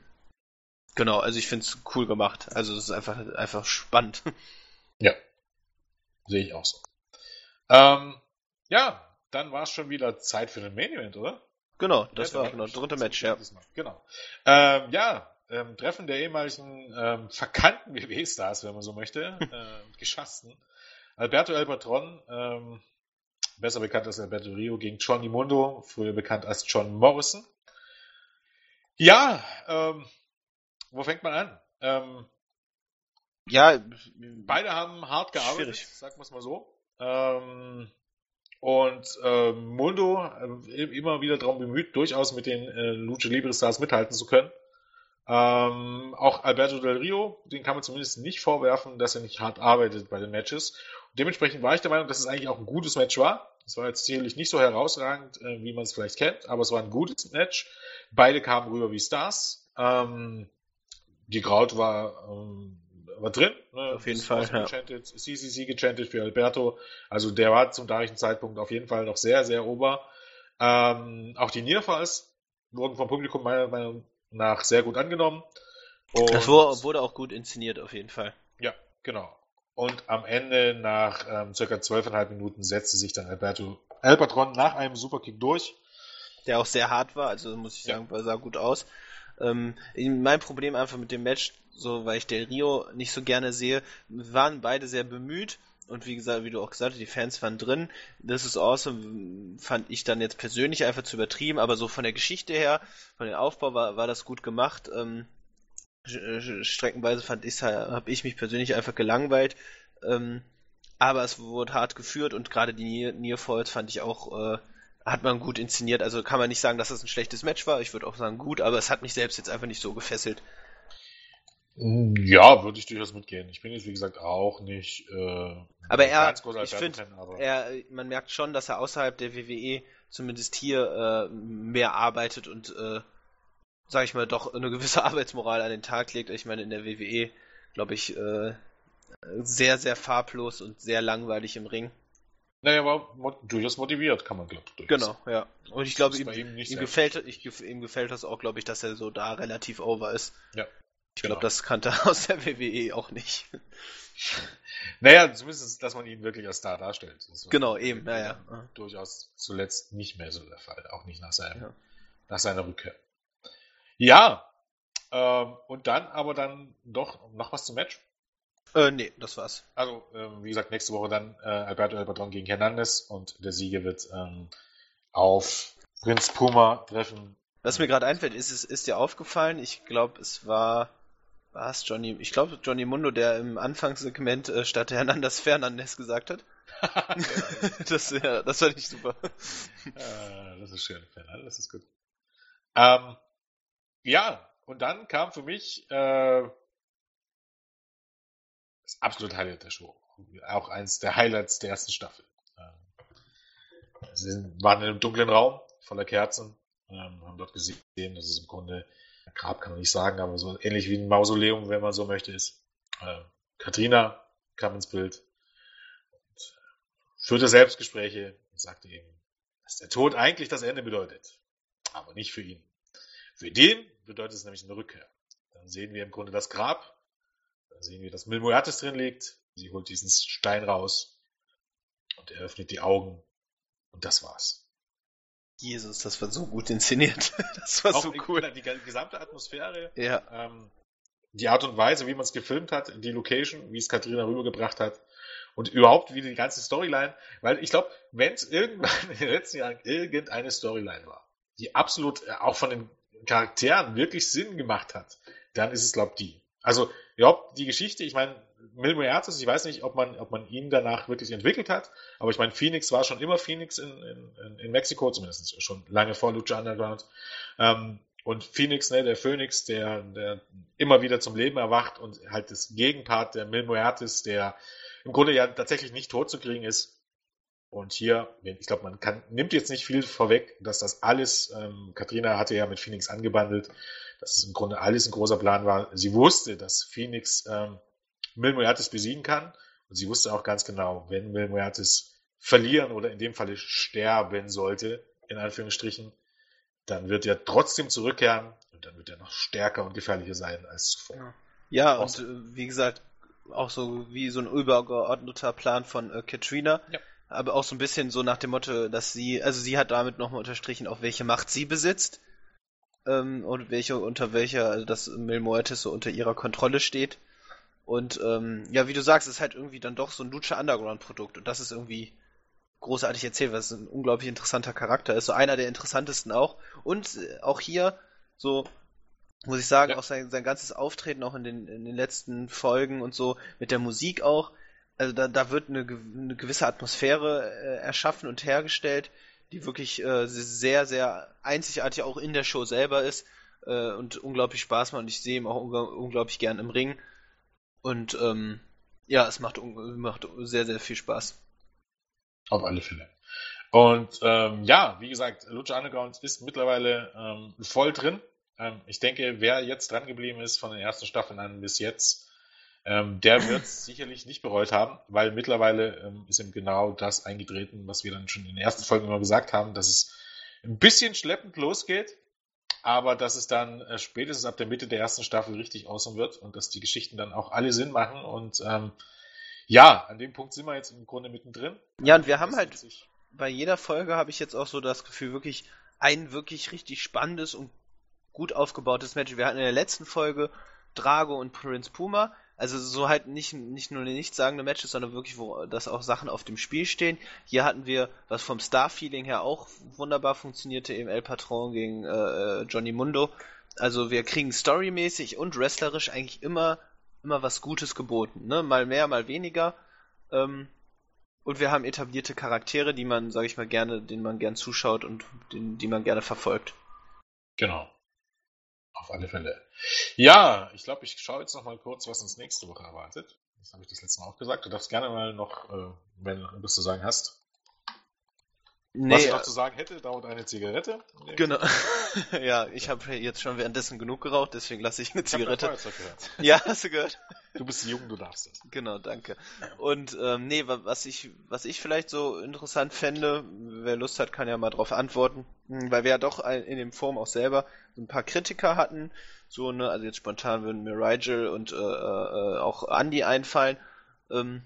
genau, also ich finde es cool gemacht. Also es ist einfach, einfach spannend. [LAUGHS] Ja. Sehe ich auch so. Ähm, ja, dann war es schon wieder Zeit für den Main Event, oder? Genau, das war genau, dritte Match, ja. Genau. Ähm, ja, ähm, Treffen der ehemaligen ähm, verkannten WWE-Stars, wenn man so möchte, [LAUGHS] äh, geschassten. Alberto El Patron, ähm, besser bekannt als Alberto Rio, gegen Johnny Mundo, früher bekannt als John Morrison. Ja, ähm, wo fängt man an? Ähm, ja, beide haben hart gearbeitet, schwierig. sagen wir es mal so. Ähm, und äh, Mundo äh, immer wieder darum bemüht, durchaus mit den äh, Lucha Libre Stars mithalten zu können. Ähm, auch Alberto Del Rio, den kann man zumindest nicht vorwerfen, dass er nicht hart arbeitet bei den Matches. Und dementsprechend war ich der Meinung, dass es eigentlich auch ein gutes Match war. Es war jetzt sicherlich nicht so herausragend, äh, wie man es vielleicht kennt, aber es war ein gutes Match. Beide kamen rüber wie Stars. Ähm, die Kraut war ähm, war drin. Ne? Auf jeden Fall. Ja. CCC gechantet für Alberto. Also der war zum damaligen Zeitpunkt auf jeden Fall noch sehr, sehr ober. Ähm, auch die Nearfalls wurden vom Publikum meiner Meinung nach sehr gut angenommen. Und das wurde auch gut inszeniert, auf jeden Fall. Ja, genau. Und am Ende, nach ähm, circa zwölfeinhalb Minuten, setzte sich dann Alberto Alpatron nach einem Superkick durch. Der auch sehr hart war, also muss ich sagen, ja. sah gut aus. Ähm, mein Problem einfach mit dem Match so weil ich Del Rio nicht so gerne sehe, waren beide sehr bemüht. Und wie gesagt, wie du auch gesagt hast, die Fans waren drin. Das ist awesome, fand ich dann jetzt persönlich einfach zu übertrieben, aber so von der Geschichte her, von dem Aufbau war, war das gut gemacht. Ähm, streckenweise fand ich habe ich mich persönlich einfach gelangweilt. Ähm, aber es wurde hart geführt und gerade die Near Falls fand ich auch, äh, hat man gut inszeniert. Also kann man nicht sagen, dass das ein schlechtes Match war. Ich würde auch sagen gut, aber es hat mich selbst jetzt einfach nicht so gefesselt. Ja, würde ich durchaus mitgehen. Ich bin jetzt, wie gesagt, auch nicht. Äh, aber er, ich finde, er, man merkt schon, dass er außerhalb der WWE zumindest hier äh, mehr arbeitet und, äh, sag ich mal, doch eine gewisse [LAUGHS] Arbeitsmoral an den Tag legt. Ich meine, in der WWE, glaube ich, äh, sehr, sehr farblos und sehr langweilig im Ring. Naja, war durchaus motiviert, kann man glauben. Genau, ja. Und ich glaube, ihm, ihm, ihm gefällt, ich, ihm gefällt das auch, glaube ich, dass er so da relativ over ist. Ja. Ich glaube, das kannte er [LAUGHS] aus der WWE auch nicht. Naja, zumindest, dass man ihn wirklich als Star darstellt. Genau, eben, naja. Ja. Durchaus zuletzt nicht mehr so der Fall, auch nicht nach, seinem, ja. nach seiner Rückkehr. Ja, ähm, und dann aber dann doch noch was zum Match? Äh, nee, das war's. Also, ähm, wie gesagt, nächste Woche dann äh, Alberto El gegen Hernandez und der Sieger wird ähm, auf Prinz Puma treffen. Was mir gerade einfällt, ist, ist, ist dir aufgefallen, ich glaube, es war war es Johnny, ich glaube Johnny Mundo, der im Anfangssegment äh, statt Hernandez Fernandez gesagt hat. [LAUGHS] das, ja, das fand ich super. Äh, das ist schön, Fernandez ist gut. Ähm, ja, und dann kam für mich äh, das absolute Highlight der Show. Auch eins der Highlights der ersten Staffel. Ähm, sie waren in einem dunklen Raum voller Kerzen, ähm, haben dort gesehen, dass es im Grunde Grab kann man nicht sagen, aber so ähnlich wie ein Mausoleum, wenn man so möchte, ist. Äh, Katrina kam ins Bild und führte Selbstgespräche und sagte eben, dass der Tod eigentlich das Ende bedeutet. Aber nicht für ihn. Für den bedeutet es nämlich eine Rückkehr. Dann sehen wir im Grunde das Grab. Dann sehen wir, dass Milmoyatis drin liegt. Sie holt diesen Stein raus und er öffnet die Augen. Und das war's. Jesus, das war so gut inszeniert. [LAUGHS] Das war auch so cool. Die gesamte Atmosphäre, ja. ähm, die Art und Weise, wie man es gefilmt hat, die Location, wie es Katharina rübergebracht hat und überhaupt wie die ganze Storyline, weil ich glaube, wenn es irgendwann [LAUGHS] in den letzten Jahren irgendeine Storyline war, die absolut äh, auch von den Charakteren wirklich Sinn gemacht hat, dann ist es, glaube ich, die. Also, ja, die Geschichte, ich meine, Mil Muertes, ich weiß nicht, ob man, ob man ihn danach wirklich entwickelt hat, aber ich meine, Phoenix war schon immer Phoenix in, in, in Mexiko, zumindest schon lange vor Lucha Underground. Ähm, und Phoenix, ne, der Phoenix, der, der immer wieder zum Leben erwacht und halt das Gegenpart der Mil Muertes, der im Grunde ja tatsächlich nicht tot zu kriegen ist. Und hier, ich glaube, man kann, nimmt jetzt nicht viel vorweg, dass das alles, ähm, Katrina hatte ja mit Phoenix angebandelt, dass es im Grunde alles ein großer Plan war. Sie wusste, dass Phoenix ähm, Mil Muertes besiegen kann. Und sie wusste auch ganz genau, wenn Mil Muertes verlieren oder in dem Falle sterben sollte, in Anführungsstrichen, dann wird er trotzdem zurückkehren und dann wird er noch stärker und gefährlicher sein als zuvor. Ja, und äh, wie gesagt, auch so wie so ein übergeordneter Plan von äh, Katrina. Ja. Aber auch so ein bisschen so nach dem Motto, dass sie, also sie hat damit nochmal unterstrichen, auch welche Macht sie besitzt. Ähm, und welche, unter welcher, also dass Mil Moetis so unter ihrer Kontrolle steht. Und ähm, ja, wie du sagst, ist halt irgendwie dann doch so ein Lucha Underground Produkt und das ist irgendwie großartig erzählt, weil es ein unglaublich interessanter Charakter ist, so einer der interessantesten auch. Und äh, auch hier so muss ich sagen, ja. auch sein, sein ganzes Auftreten auch in den, in den letzten Folgen und so mit der Musik auch, also da, da wird eine, eine gewisse Atmosphäre äh, erschaffen und hergestellt, die wirklich äh, sehr, sehr einzigartig auch in der Show selber ist äh, und unglaublich Spaß macht und ich sehe ihn auch unglaublich gern im Ring. Und ähm, ja, es macht, macht sehr, sehr viel Spaß. Auf alle Fälle. Und ähm, ja, wie gesagt, Lucha Underground ist mittlerweile ähm, voll drin. Ähm, ich denke, wer jetzt dran geblieben ist von den ersten Staffeln an bis jetzt, ähm, der wird es [LAUGHS] sicherlich nicht bereut haben, weil mittlerweile ähm, ist ihm genau das eingetreten, was wir dann schon in den ersten Folgen immer gesagt haben, dass es ein bisschen schleppend losgeht, aber dass es dann äh, spätestens ab der Mitte der ersten Staffel richtig aussehen wird und dass die Geschichten dann auch alle Sinn machen und ähm, ja, an dem Punkt sind wir jetzt im Grunde mittendrin. Ja, und wir haben halt bei jeder Folge habe ich jetzt auch so das Gefühl, wirklich ein wirklich richtig spannendes und gut aufgebautes Match. Wir hatten in der letzten Folge Drago und Prince Puma. Also so halt nicht, nicht nur nichtssagende Matches, sondern wirklich, wo das auch Sachen auf dem Spiel stehen. Hier hatten wir, was vom Star-Feeling her auch wunderbar funktionierte, eben El Patron gegen äh, äh, Johnny Mundo. Also wir kriegen storymäßig und wrestlerisch eigentlich immer, immer was Gutes geboten. Ne? Mal mehr, mal weniger. Ähm, und wir haben etablierte Charaktere, die man, sag ich mal, gerne, denen man gern zuschaut und den, die man gerne verfolgt. Genau. Auf alle Fälle. Ja, ich glaube, ich schaue jetzt noch mal kurz, was uns nächste Woche erwartet. Das habe ich das letzte Mal auch gesagt. Du darfst gerne mal noch, äh, wenn du zu sagen hast. Nee, was ich noch äh, zu sagen hätte, dauert eine Zigarette. Genau. [LAUGHS] ja, ich habe jetzt schon währenddessen genug geraucht, deswegen lasse ich eine ich Zigarette. [LAUGHS] Ja, hast du gehört? Du bist jung, du darfst es. Genau, danke. Und ähm, nee, was ich, was ich vielleicht so interessant fände, wer Lust hat, kann ja mal drauf antworten, hm, weil wir ja doch in dem Forum auch selber so ein paar Kritiker hatten, so ne, also jetzt spontan würden mir Rigel und äh, äh, auch Andy einfallen. Ähm,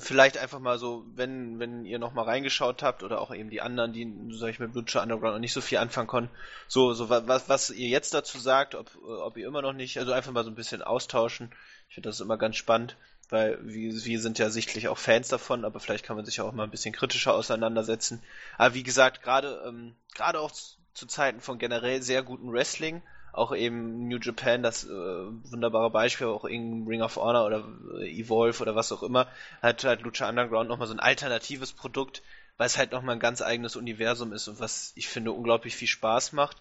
vielleicht einfach mal so, wenn, wenn ihr noch mal reingeschaut habt oder auch eben die anderen, die, sag ich mit Blutscher Underground noch nicht so viel anfangen konnten, so, so was, was ihr jetzt dazu sagt, ob, ob ihr immer noch nicht, also einfach mal so ein bisschen austauschen. Ich finde das immer ganz spannend, weil wir, wir sind ja sichtlich auch Fans davon, aber vielleicht kann man sich auch mal ein bisschen kritischer auseinandersetzen. Aber wie gesagt, gerade, ähm, gerade auch zu, Zeiten von generell sehr guten Wrestling, auch eben New Japan, das äh, wunderbare Beispiel, auch in Ring of Honor oder äh, Evolve oder was auch immer, hat halt Lucha Underground nochmal so ein alternatives Produkt, weil es halt nochmal ein ganz eigenes Universum ist und was ich finde unglaublich viel Spaß macht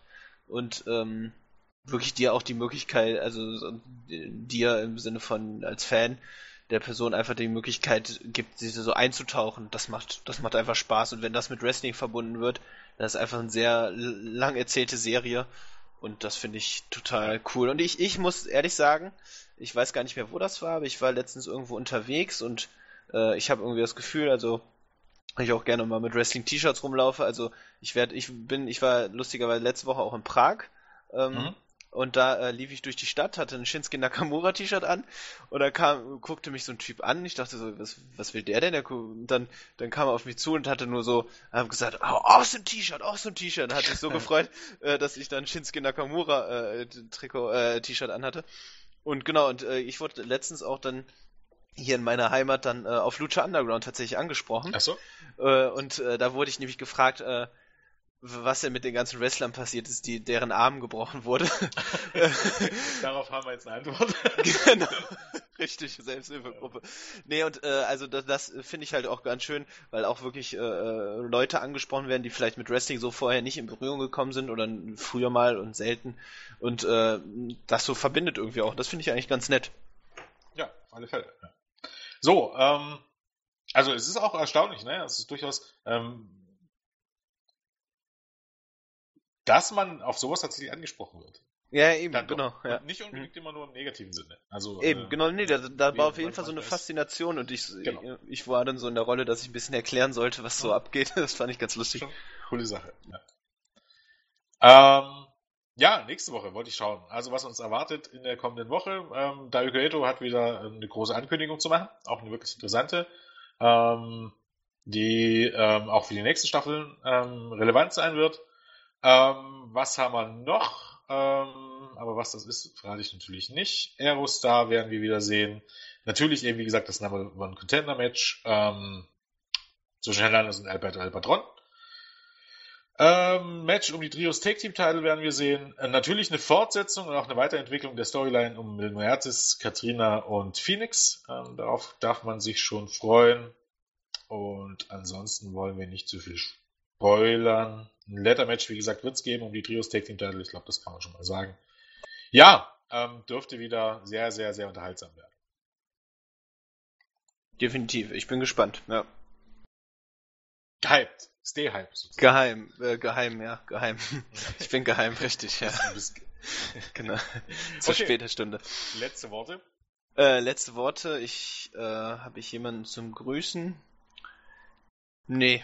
und ähm, wirklich dir auch die Möglichkeit, also dir im Sinne von als Fan der Person einfach die Möglichkeit gibt, sich so einzutauchen. Das macht, das macht einfach Spaß und wenn das mit Wrestling verbunden wird, das ist einfach eine sehr lang erzählte Serie und das finde ich total cool. Und ich, ich muss ehrlich sagen, ich weiß gar nicht mehr, wo das war, aber ich war letztens irgendwo unterwegs und äh, ich habe irgendwie das Gefühl, also ich auch gerne mal mit Wrestling-T-Shirts rumlaufe. Also ich werde, ich bin, ich war lustigerweise letzte Woche auch in Prag. Ähm, mhm. Und da äh, lief ich durch die Stadt, hatte ein Shinsuke Nakamura T-Shirt an und da kam, guckte mich so ein Typ an. Ich dachte so, was, was will der denn? Und dann, dann kam er auf mich zu und hatte nur so, hab gesagt, oh, so ein T-Shirt, so ein T-Shirt. Hat sich so [LAUGHS] gefreut, äh, dass ich dann Shinsuke Nakamura äh, Trikot, äh, T-Shirt anhatte. Und genau, und äh, ich wurde letztens auch dann hier in meiner Heimat dann äh, auf Lucha Underground tatsächlich angesprochen. Ach so. Äh, und äh, da wurde ich nämlich gefragt, äh, was denn mit den ganzen Wrestlern passiert ist, die deren Arm gebrochen wurde. [LAUGHS] Darauf haben wir jetzt eine Antwort. [LAUGHS] genau. Richtig, Selbsthilfegruppe. Nee, und äh, also das, das finde ich halt auch ganz schön, weil auch wirklich äh, äh, Leute angesprochen werden, die vielleicht mit Wrestling so vorher nicht in Berührung gekommen sind oder früher mal und selten. Und äh, das so verbindet irgendwie auch. Das finde ich eigentlich ganz nett. Ja, auf alle Fälle. So, ähm, also es ist auch erstaunlich, ne? Es ist durchaus, ähm, dass man auf sowas tatsächlich angesprochen wird. Ja, eben, Dann genau. Ja. Nicht unbedingt immer nur im negativen Sinne. Also, Eben, äh, genau, nee, da, da war auf jeden Fall so eine. Faszination und ich, Genau. ich war dann so in der Rolle, dass ich ein bisschen erklären sollte, was so Ja. abgeht. [LAUGHS] Das fand ich ganz lustig. Schon coole Sache. Ja. Ähm, ja, nächste Woche wollte ich schauen. Also was uns erwartet in der kommenden Woche. Ähm, Dario hat wieder eine große Ankündigung zu machen, auch eine wirklich interessante, ähm, die ähm, auch für die nächste Staffel ähm, relevant sein wird. Ähm, was haben wir noch? Ähm, aber was das ist, verrate ich natürlich nicht. Aerostar werden wir wieder sehen. Natürlich eben, wie gesagt, das Number One Contender Match ähm, zwischen Hernandez und Alberto El Patron. Ähm, Match um die Trios Tag Team Title werden wir sehen. Äh, natürlich eine Fortsetzung und auch eine Weiterentwicklung der Storyline um Mil Katrina und Phoenix. Ähm, darauf darf man sich schon freuen. Und ansonsten wollen wir nicht zu viel spoilern. Ein Letter Match, wie gesagt, wird es geben um die Trios Tag Team Title. Ich glaube, das kann man schon mal sagen. Ja, ähm, dürfte wieder sehr, sehr, sehr unterhaltsam werden. Definitiv, ich bin gespannt. Ja. Gehypt. Stay hyped. sozusagen. Geheim, äh, geheim, ja, geheim. [LAUGHS] Ich bin geheim, richtig, ja. [LAUGHS] Genau. [LAUGHS] Zur Okay. später Stunde. Letzte Worte. Äh, letzte Worte. Ich, äh, habe ich jemanden zum Grüßen? Nee.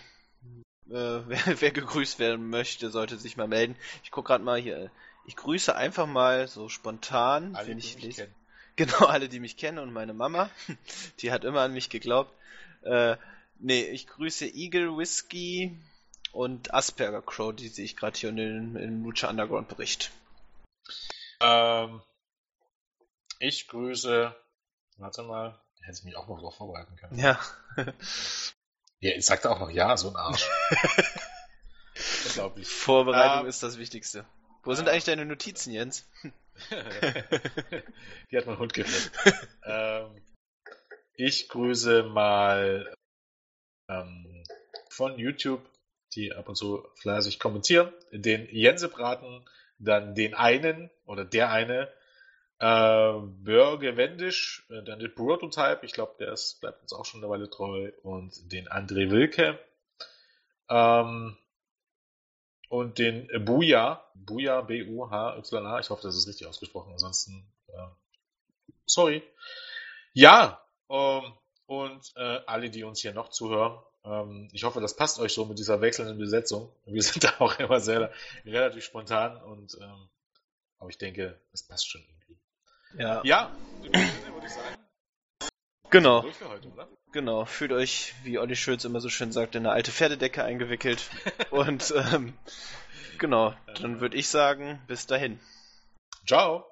Äh, [LAUGHS] wer, wer gegrüßt werden möchte, sollte sich mal melden. Ich guck gerade mal hier. Ich grüße einfach mal so spontan, Alle, wenn die ich mich lese. kennen. [LAUGHS] Genau, alle, die mich kennen und meine Mama. [LAUGHS] Die hat immer an mich geglaubt. Äh, nee, ich grüße Eagle Whiskey und Asperger Crow, die sehe ich gerade hier in den, im Lucha Underground Bericht. Ähm, ich grüße. Warte mal. Hätte ich mich auch mal drauf vorbereiten können. Ja. Ja, ich sagte auch noch ja, so ein Arsch. [LAUGHS] Unglaublich. Vorbereitung Ähm, ist das Wichtigste. Wo sind äh, eigentlich deine Notizen, Jens? [LAUGHS] Die hat mein Hund gefressen. [LAUGHS] ähm, ich grüße mal ähm, von YouTube, die ab und zu fleißig kommentieren, den Jensebraten, dann den einen oder der eine, äh, Börge Wendisch, dann den Prototype, ich glaube, der ist, bleibt uns auch schon eine Weile treu, und den André Wilke. Ähm, und den Buja, Buja, B-U-H-Y-A, ich hoffe, das ist richtig ausgesprochen, ansonsten, äh, sorry. Ja, ähm, und äh, alle, die uns hier noch zuhören, ähm, ich hoffe, das passt euch so mit dieser wechselnden Besetzung. Wir sind da auch immer sehr relativ spontan und ähm, aber ich denke, es passt schon irgendwie. Ja. Ja, würde ich sagen, Genau, durch für heute, oder? genau. Fühlt euch, wie Olli Schulz immer so schön sagt, in eine alte Pferdedecke eingewickelt. [LAUGHS] Und ähm, genau, dann würde ich sagen, bis dahin. Ciao!